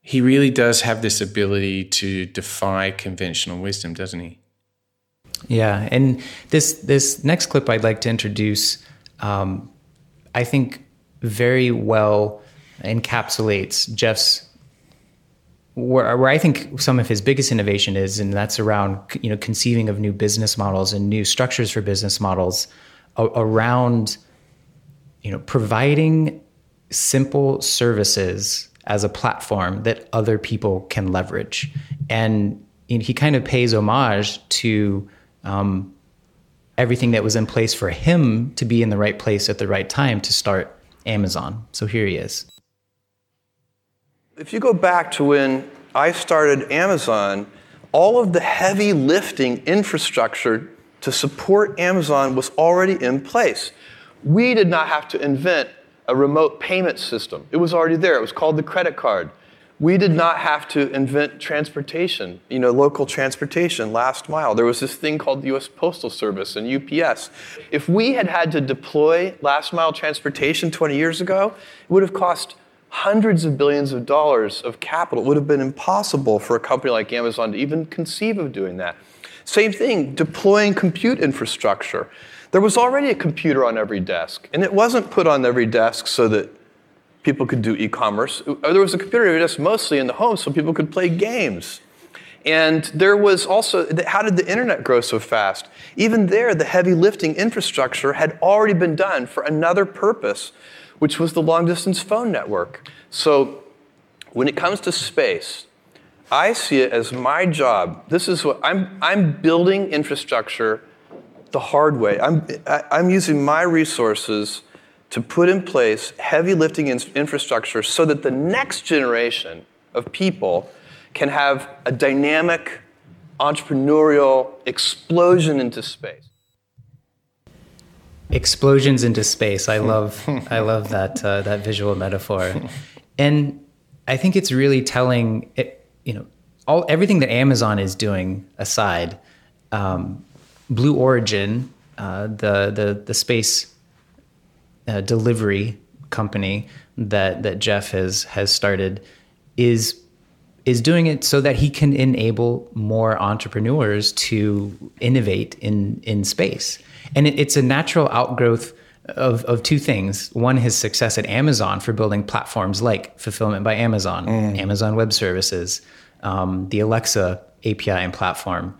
A: he really does have this ability to defy conventional wisdom, doesn't he?
B: Yeah, and this this next clip I'd like to introduce, um, I think, very well encapsulates Jeff's where, where I think some of his biggest innovation is, and that's around you know conceiving of new business models and new structures for business models around you know providing simple services as a platform that other people can leverage, and you know, he kind of pays homage to um, everything that was in place for him to be in the right place at the right time to start Amazon. So here he is.
C: If you go back to when I started Amazon, all of the heavy lifting infrastructure to support Amazon was already in place. We did not have to invent a remote payment system. It was already there. It was called the credit card. We did not have to invent transportation, you know, local transportation, last mile. There was this thing called the US Postal Service and UPS. If we had had to deploy last mile transportation 20 years ago, it would have cost hundreds of billions of dollars of capital. It would have been impossible for a company like Amazon to even conceive of doing that. Same thing, deploying compute infrastructure. There was already a computer on every desk, and it wasn't put on every desk so that people could do e commerce. Uh, there was a computer on every desk mostly in the home so people could play games. And there was also, how did the internet grow so fast? Even there, the heavy lifting infrastructure had already been done for another purpose which was the long distance phone network. So when it comes to space, I see it as my job. This is what I'm, I'm building infrastructure the hard way. I'm, I, am i am using my resources to put in place heavy lifting in infrastructure so that the next generation of people can have a dynamic entrepreneurial explosion into space
B: explosions into space. I love I love that uh, that visual metaphor, and I think it's really telling. It, you know, all everything that Amazon is doing aside, um, Blue Origin, uh, the the the space uh, delivery company that that Jeff has has started, is is doing it so that he can enable more entrepreneurs to innovate in in space and it, it's a natural outgrowth of, of two things. One, his success at Amazon for building platforms like Fulfillment by Amazon, mm. Amazon Web Services, um, the Alexa API and platform,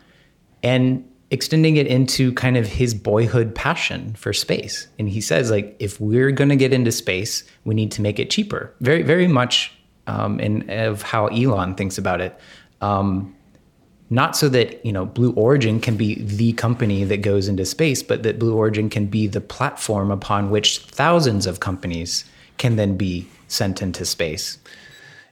B: and extending it into kind of his boyhood passion for space. And he says, like, if we're going to get into space, we need to make it cheaper. Very, very much um, in of how Elon thinks about it. Um, not so that you know blue origin can be the company that goes into space but that blue origin can be the platform upon which thousands of companies can then be sent into space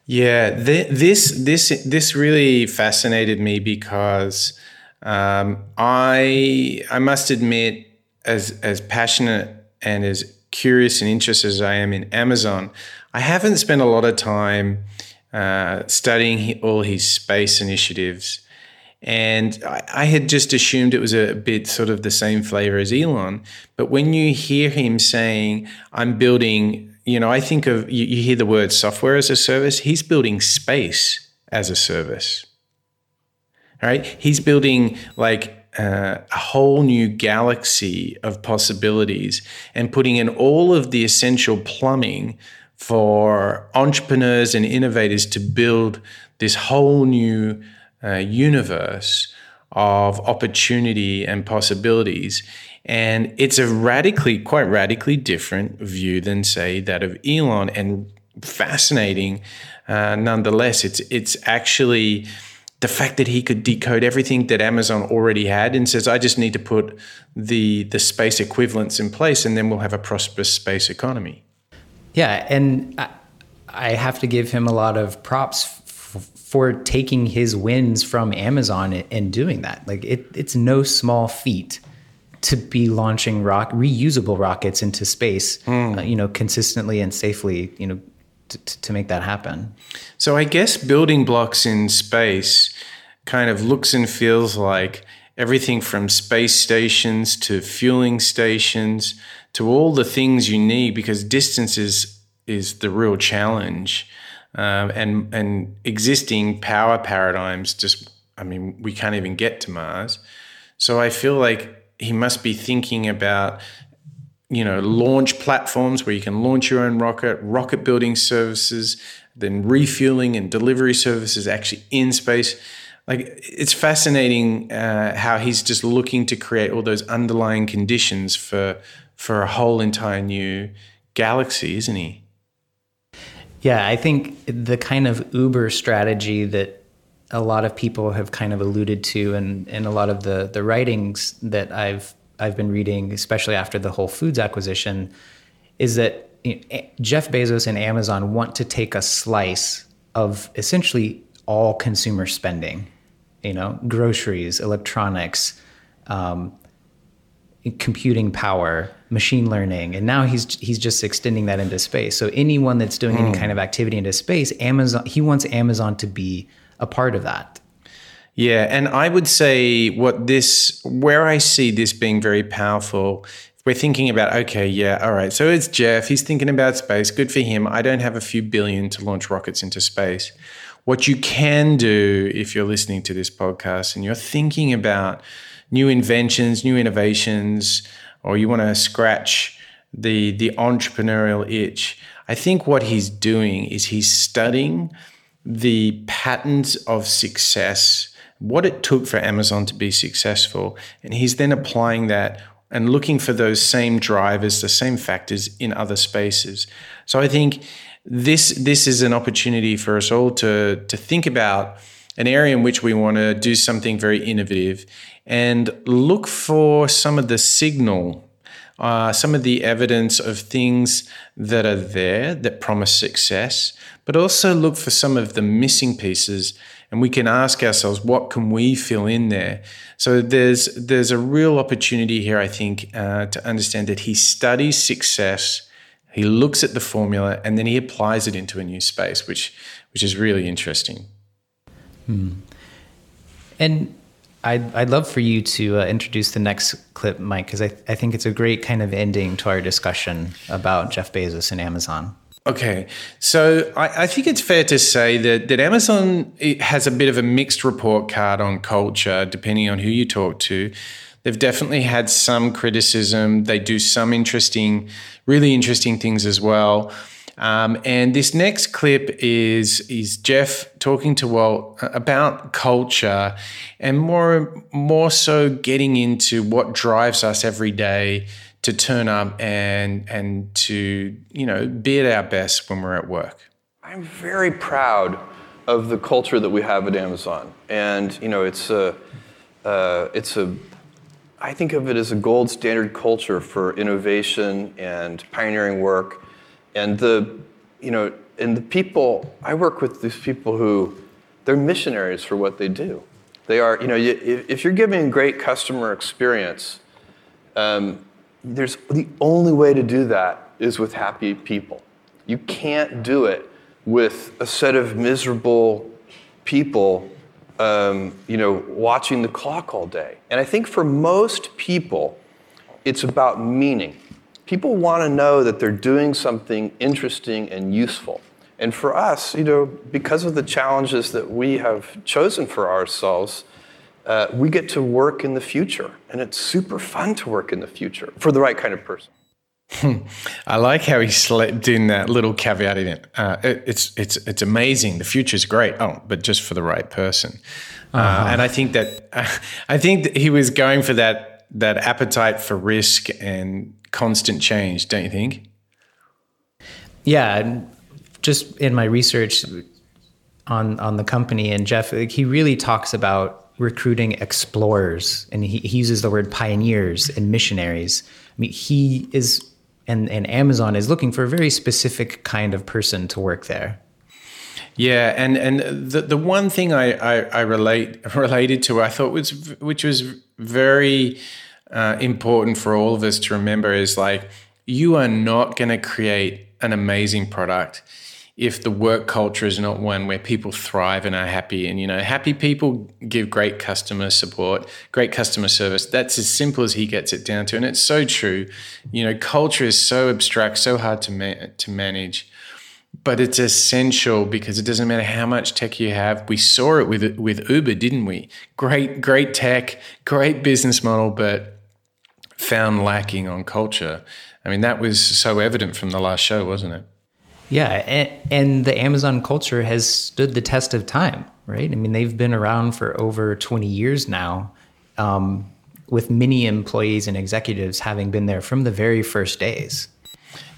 A: yeah th- this this this really fascinated me because um, i i must admit as as passionate and as curious and interested as i am in amazon i haven't spent a lot of time uh, studying all his space initiatives and I, I, had just assumed it was a bit sort of the same flavor as Elon. But when you hear him saying, I'm building, you know, I think of, you, you hear the word software as a service, he's building space as a service. Right. He's building like uh, a whole new galaxy of possibilities and putting in all of the essential plumbing for entrepreneurs and innovators to build this whole new uh, universe of opportunity and possibilities. And it's a radically, quite radically different view than, say, that of Elon, and fascinating uh, nonetheless. It's it's actually the fact that he could decode everything that Amazon already had and says, I just need to put the the space equivalents in place, and then we'll have a prosperous space economy.
B: Yeah, and I, I have to give him a lot of props f- for taking his wins from Amazon and doing that. Like it, it's no small feat to be launching rock reusable rockets into space, mm. uh, you know, consistently and safely, you know, to, to make that happen.
A: So I guess building blocks in space kind of looks and feels like everything from space stations to fueling stations to all the things you need because distance is is the real challenge. Um, and and existing power paradigms just I mean we can't even get to Mars. So I feel like he must be thinking about you know launch platforms where you can launch your own rocket, rocket building services, then refueling and delivery services actually in space. Like it's fascinating uh, how he's just looking to create all those underlying conditions for for a whole entire new galaxy, isn't he?
B: Yeah, I think the kind of Uber strategy that a lot of people have kind of alluded to, and in a lot of the the writings that I've I've been reading, especially after the Whole Foods acquisition, is that Jeff Bezos and Amazon want to take a slice of essentially all consumer spending, you know, groceries, electronics, um, computing power, machine learning, and now he's he's just extending that into space. So anyone that's doing mm. any hmm. kind of activity into space, Amazon he wants Amazon to be a part of that.
A: Yeah, and I would say what this where I see this being very powerful we're thinking about okay yeah all right so it's jeff he's thinking about space good for him i don't have a few billion to launch rockets into space what you can do if you're listening to this podcast and you're thinking about new inventions, new innovations, or you want to scratch the the entrepreneurial itch. I think what he's doing is he's studying the patterns of success, what it took for Amazon to be successful, and he's then applying that and looking for those same drivers, the same factors in other spaces. So I think this this is an opportunity for us all to to think about an area in which we want to do something very innovative and look for some of the signal, uh, some of the evidence of things that are there that promise success, but also look for some of the missing pieces. And we can ask ourselves, what can we fill in there? So there's there's a real opportunity here, I think, uh, to understand that he studies success, he looks at the formula, and then he applies it into a new space, which which is really interesting.
B: Hmm. And I'd, I'd love for you to uh, introduce the next clip, Mike, because I, I think it's a great kind of ending to our discussion about Jeff Bezos and Amazon.
A: Okay, so I, I, think it's fair to say that that Amazon has a bit of a mixed report card on culture, depending on who you talk to. They've definitely had some criticism. They do some interesting, really interesting things as well. Um, and this next clip is is Jeff talking to Walt about culture, and more more so getting into what drives us every day to turn up and and to you know be at our best when we're at work.
C: I'm very proud of the culture that we have at Amazon, and you know it's a uh, it's a I think of it as a gold standard culture for innovation and pioneering work and the, you know, and the people, I work with these people who, they're missionaries for what they do. They are, you know, if you're giving great customer experience, um, there's the only way to do that is with happy people. You can't do it with a set of miserable people, um, you know, watching the clock all day. And I think for most people, it's about meaning people want to know that they're doing something interesting and useful. And for us, you know, because of the challenges that we have chosen for ourselves, uh, we get to work in the future. And it's super fun to work in the future for the right kind of person.
A: I like how he slipped in that little caveat in it. Uh, it. It's it's it's amazing. The future's great. Oh, but just for the right person. Uh, uh-huh. Uh, and I think that I think that he was going for that that appetite for risk and constant change, don't you think?
B: Yeah, just in my research, on on the company and Jeff, like, he really talks about recruiting explorers, and he, he uses the word pioneers and missionaries. I mean, he is and and Amazon is looking for a very specific kind of person to work there.
A: Yeah, and and the the one thing I I, I relate related to I thought was which was very uh, important for all of us to remember is like you are not going to create an amazing product if the work culture is not one where people thrive and are happy and you know happy people give great customer support great customer service that's as simple as he gets it down to and it's so true you know culture is so abstract so hard to ma- to manage but it's essential because it doesn't matter how much tech you have. We saw it with with Uber, didn't we? Great, great tech, great business model, but found lacking on culture. I mean, that was so evident from the last show, wasn't it?
B: Yeah, and, and the Amazon culture has stood the test of time, right? I mean, they've been around for over 20 years now, um, with many employees and executives having been there from the very first days.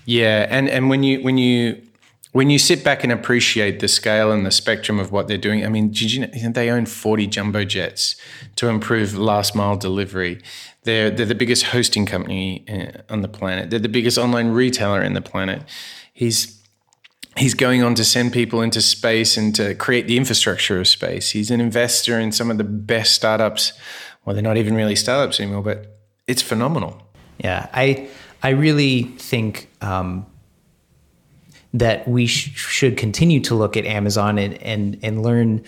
A: Yeah, and and when you when you when you sit back and appreciate the scale and the spectrum of what they're doing, I mean, you know, they own 40 jumbo jets to improve last mile delivery. They're, they're the biggest hosting company uh, on the planet. They're the biggest online retailer in the planet. He's he's going on to send people into space and to create the infrastructure of space. He's an investor in some of the best startups. Well, they're not even really startups anymore, but it's phenomenal.
B: Yeah, I I really think um, that we sh- should continue to look at Amazon and, and, and learn,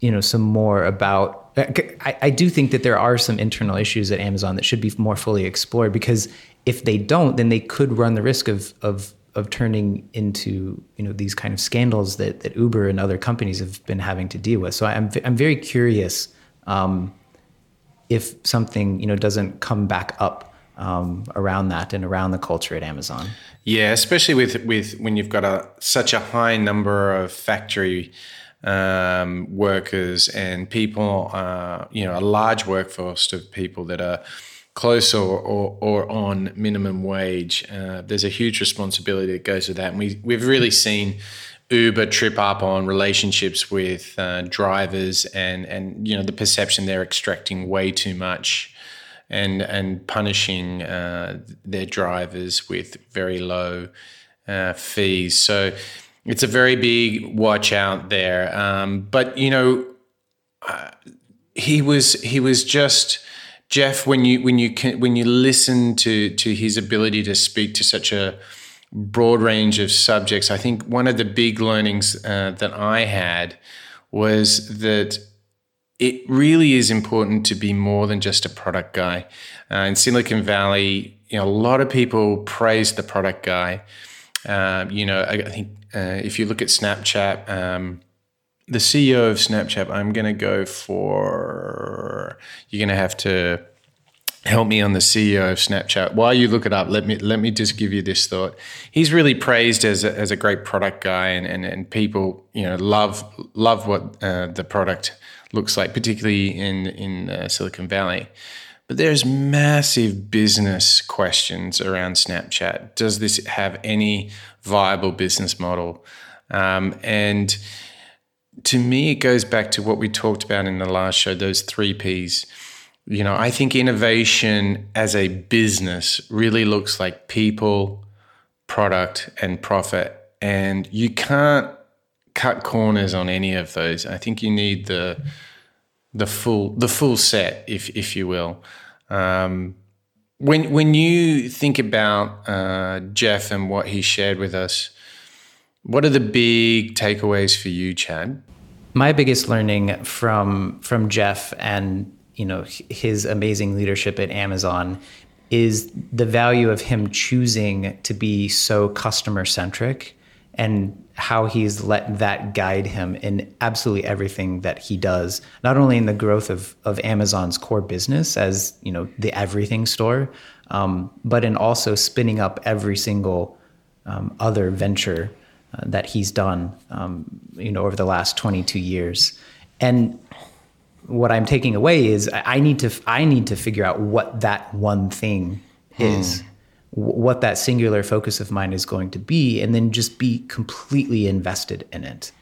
B: you know, some more about. I, I do think that there are some internal issues at Amazon that should be more fully explored because if they don't, then they could run the risk of of of turning into you know these kind of scandals that that Uber and other companies have been having to deal with. So I'm I'm very curious um, if something you know doesn't come back up um, around that and around the culture at Amazon.
A: Yeah, especially with with when you've got a such a high number of factory um, workers and people, uh, you know, a large workforce of people that are close or, or, or on minimum wage. Uh, there's a huge responsibility that goes with that, and we we've really seen. Uber trip up on relationships with uh, drivers and and you know the perception they're extracting way too much and and punishing uh, their drivers with very low uh, fees. So it's a very big watch out there. Um, but you know, uh, he was he was just Jeff when you when you can, when you listen to to his ability to speak to such a broad range of subjects. I think one of the big learnings uh, that I had was that it really is important to be more than just a product guy. Uh, in Silicon Valley, you know, a lot of people praise the product guy. Uh, you know, I, I think uh, if you look at Snapchat, um, the CEO of Snapchat, I'm going to go for. You're going to have to help me on the CEO of Snapchat. While you look it up, let me let me just give you this thought. He's really praised as a, as a great product guy, and, and, and people you know love love what uh, the product looks like, particularly in in uh, Silicon Valley. But there's massive business questions around Snapchat. Does this have any viable business model? Um, and to me, it goes back to what we talked about in the last show, those three Ps. You know, I think innovation as a business really looks like people, product, and profit. And you can't cut corners on any of those. I think you need the the full the full set, if if you will. Um, when when you think about uh, Jeff and what he shared with us, what are the big takeaways for you, Chad?
B: My biggest learning from from Jeff and you know his amazing leadership at Amazon is the value of him choosing to be so customer centric and how he's let that guide him in absolutely everything that he does not only in the growth of, of amazon's core business as you know the everything store um, but in also spinning up every single um, other venture uh, that he's done um, you know over the last 22 years. And what i'm taking away is i need to i need to figure out what that one thing is hmm what that singular focus of mine is going to be and then just be completely invested in it.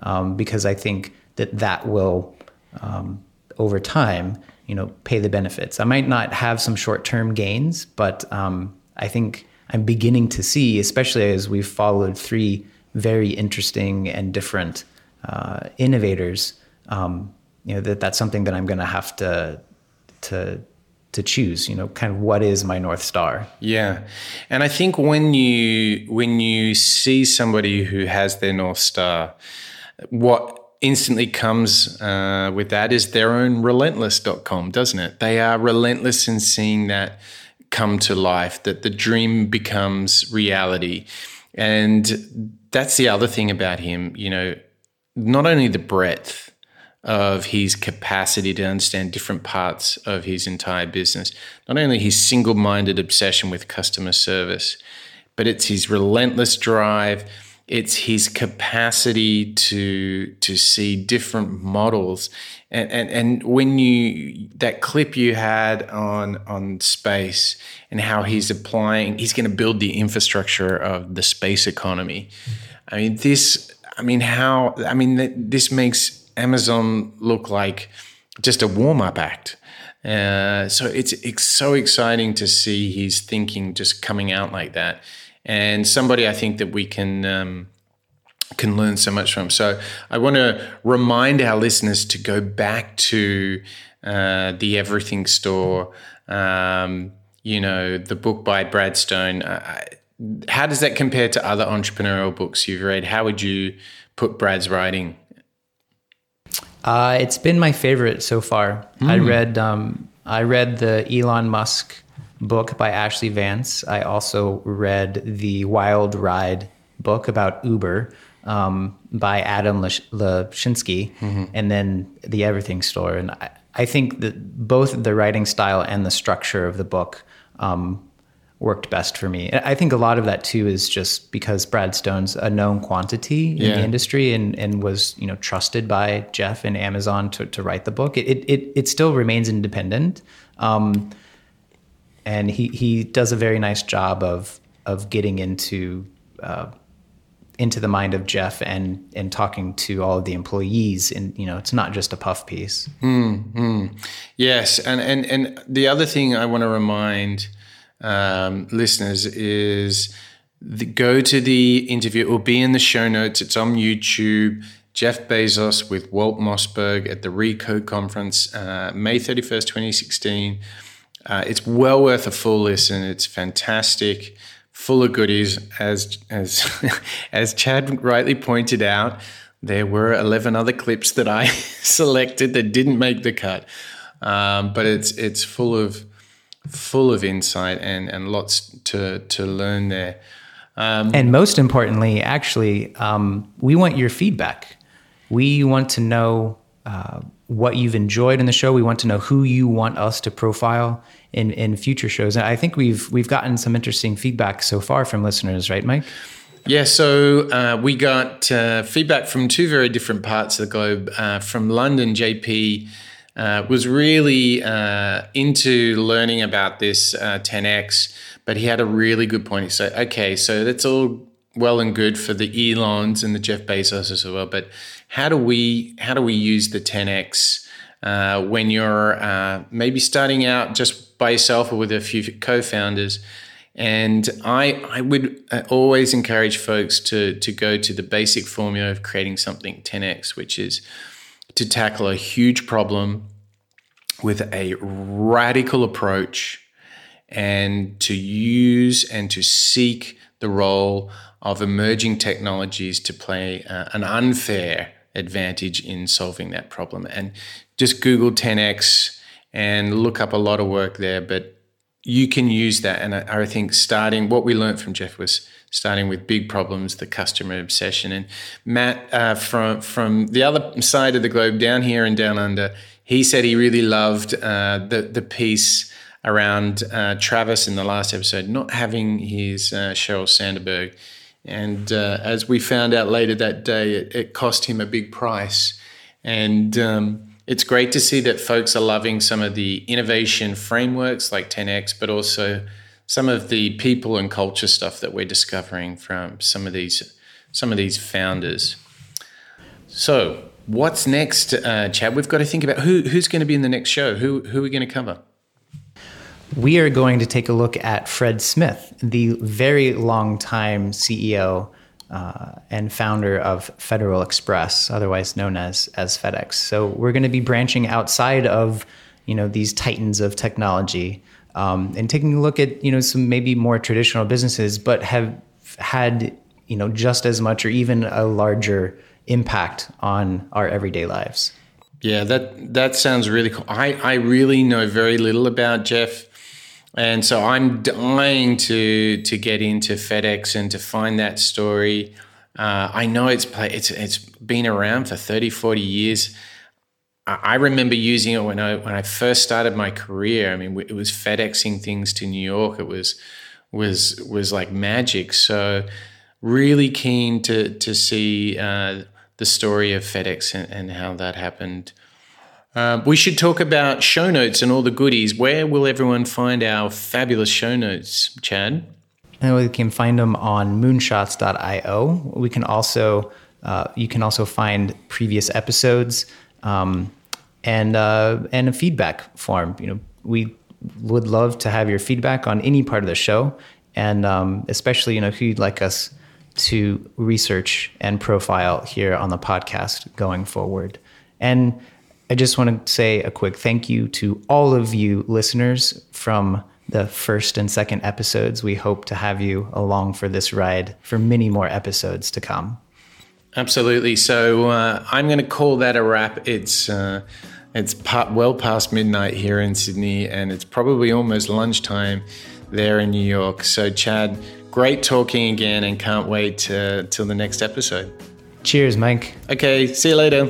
B: Um, because I think that that will, um, over time, you know, pay the benefits. I might not have some short-term gains, but um, I think I'm beginning to see, especially as we've followed three very interesting and different uh, innovators. Um, you know that that's something that I'm going to have to to to choose. You know, kind of what is my north star.
A: Yeah, and I think when you when you see somebody who has their north star, what instantly comes uh, with that is their own relentless.com, doesn't it? They are relentless in seeing that come to life, that the dream becomes reality. And that's the other thing about him, you know, not only the breadth of his capacity to understand different parts of his entire business, not only his single minded obsession with customer service, but it's his relentless drive it's his capacity to to see different models. And, and and when you that clip you had on on space and how he's applying he's going to build the infrastructure of the space economy. I mean this i mean how i mean this makes amazon look like just a warm-up act. Uh, so it's it's so exciting to see his thinking just coming out like that and somebody I think that we can um, can learn so much from. So I want to remind our listeners to go back to uh, the Everything Store. Um, you know, the book by Brad Stone. Uh, how does that compare to other entrepreneurial books you've read? How would you put Brad's writing?
B: Uh, it's been my favorite so far. Mm. I read um, I read the Elon Musk book by Ashley Vance. I also read the Wild Ride book about Uber um, by Adam Lashinsky, mm-hmm. and then the Everything Store. And I, I, think that both the writing style and the structure of the book um, worked best for me. I think a lot of that too is just because Brad Stone's a known quantity in yeah. the industry and, and was you know trusted by Jeff and Amazon to, to write the book. It, it, it still remains independent. Um, and he he does a very nice job of of getting into uh, into the mind of Jeff and and talking to all of the employees and you know it's not just a puff piece.
A: Mm-hmm. Yes, and and and the other thing I want to remind um, listeners is the, go to the interview. It will be in the show notes. It's on YouTube. Jeff Bezos with Walt Mossberg at the Recode conference, uh, May 31st, 2016. Uh, it's well worth a full listen. It's fantastic, full of goodies. As as as Chad rightly pointed out, there were eleven other clips that I selected that didn't make the cut, um, but it's it's full of full of insight and and lots to to learn there.
B: Um, and most importantly, actually, um, we want your feedback. We want to know uh, what you've enjoyed in the show. We want to know who you want us to profile in in future shows. And I think we've we've gotten some interesting feedback so far from listeners, right, Mike?
A: Yeah, so uh, we got uh, feedback from two very different parts of the globe. Uh, from London, JP uh, was really uh, into learning about this 10x, uh, but he had a really good point. He said, okay, so that's all well and good for the Elons and the Jeff Bezos as well, but how do we how do we use the 10x uh, when you're uh, maybe starting out just by yourself or with a few co-founders? And I I would uh, always encourage folks to to go to the basic formula of creating something 10x, which is to tackle a huge problem with a radical approach and to use and to seek the role of emerging technologies to play uh, an unfair advantage in solving that problem. And just Google 10x and look up a lot of work there, but you can use that. And I, I think starting what we learned from Jeff was starting with big problems, the customer obsession. And Matt uh, from from the other side of the globe, down here and down under, he said he really loved uh, the the piece around uh, Travis in the last episode, not having his uh, Sheryl Sandberg and uh, as we found out later that day, it, it cost him a big price. And um, it's great to see that folks are loving some of the innovation frameworks like 10x, but also some of the people and culture stuff that we're discovering from some of these some of these founders. So, what's next, uh, Chad? We've got to think about who who's going to be in the next show. Who who are we going to cover?
B: We are going to take a look at Fred Smith, the very long time CEO uh, and founder of Federal Express, otherwise known as as FedEx. So we're going to be branching outside of you know these titans of technology um, and taking a look at you know some maybe more traditional businesses, but have had you know just as much or even a larger impact on our everyday lives.
A: Yeah, that that sounds really cool. I, I really know very little about Jeff. And so I'm dying to to get into FedEx and to find that story. Uh, I know it's it's it's been around for 30, 40 years. I remember using it when I when I first started my career. I mean, it was FedExing things to New York. It was was was like magic. So really keen to to see uh, the story of FedEx and, and how that happened. Uh, we should talk about show notes and all the goodies. Where will everyone find our fabulous show notes, Chad?
B: And we can find them on moonshots.io. We can also uh, you can also find previous episodes um, and uh, and a feedback form. You know, we would love to have your feedback on any part of the show, and um, especially you know who you'd like us to research and profile here on the podcast going forward. And I just want to say a quick thank you to all of you listeners from the first and second episodes. We hope to have you along for this ride for many more episodes to come.
A: Absolutely. So uh, I'm going to call that a wrap. It's uh, it's well past midnight here in Sydney, and it's probably almost lunchtime there in New York. So Chad, great talking again, and can't wait to, till the next episode.
B: Cheers, Mike.
A: Okay. See you later.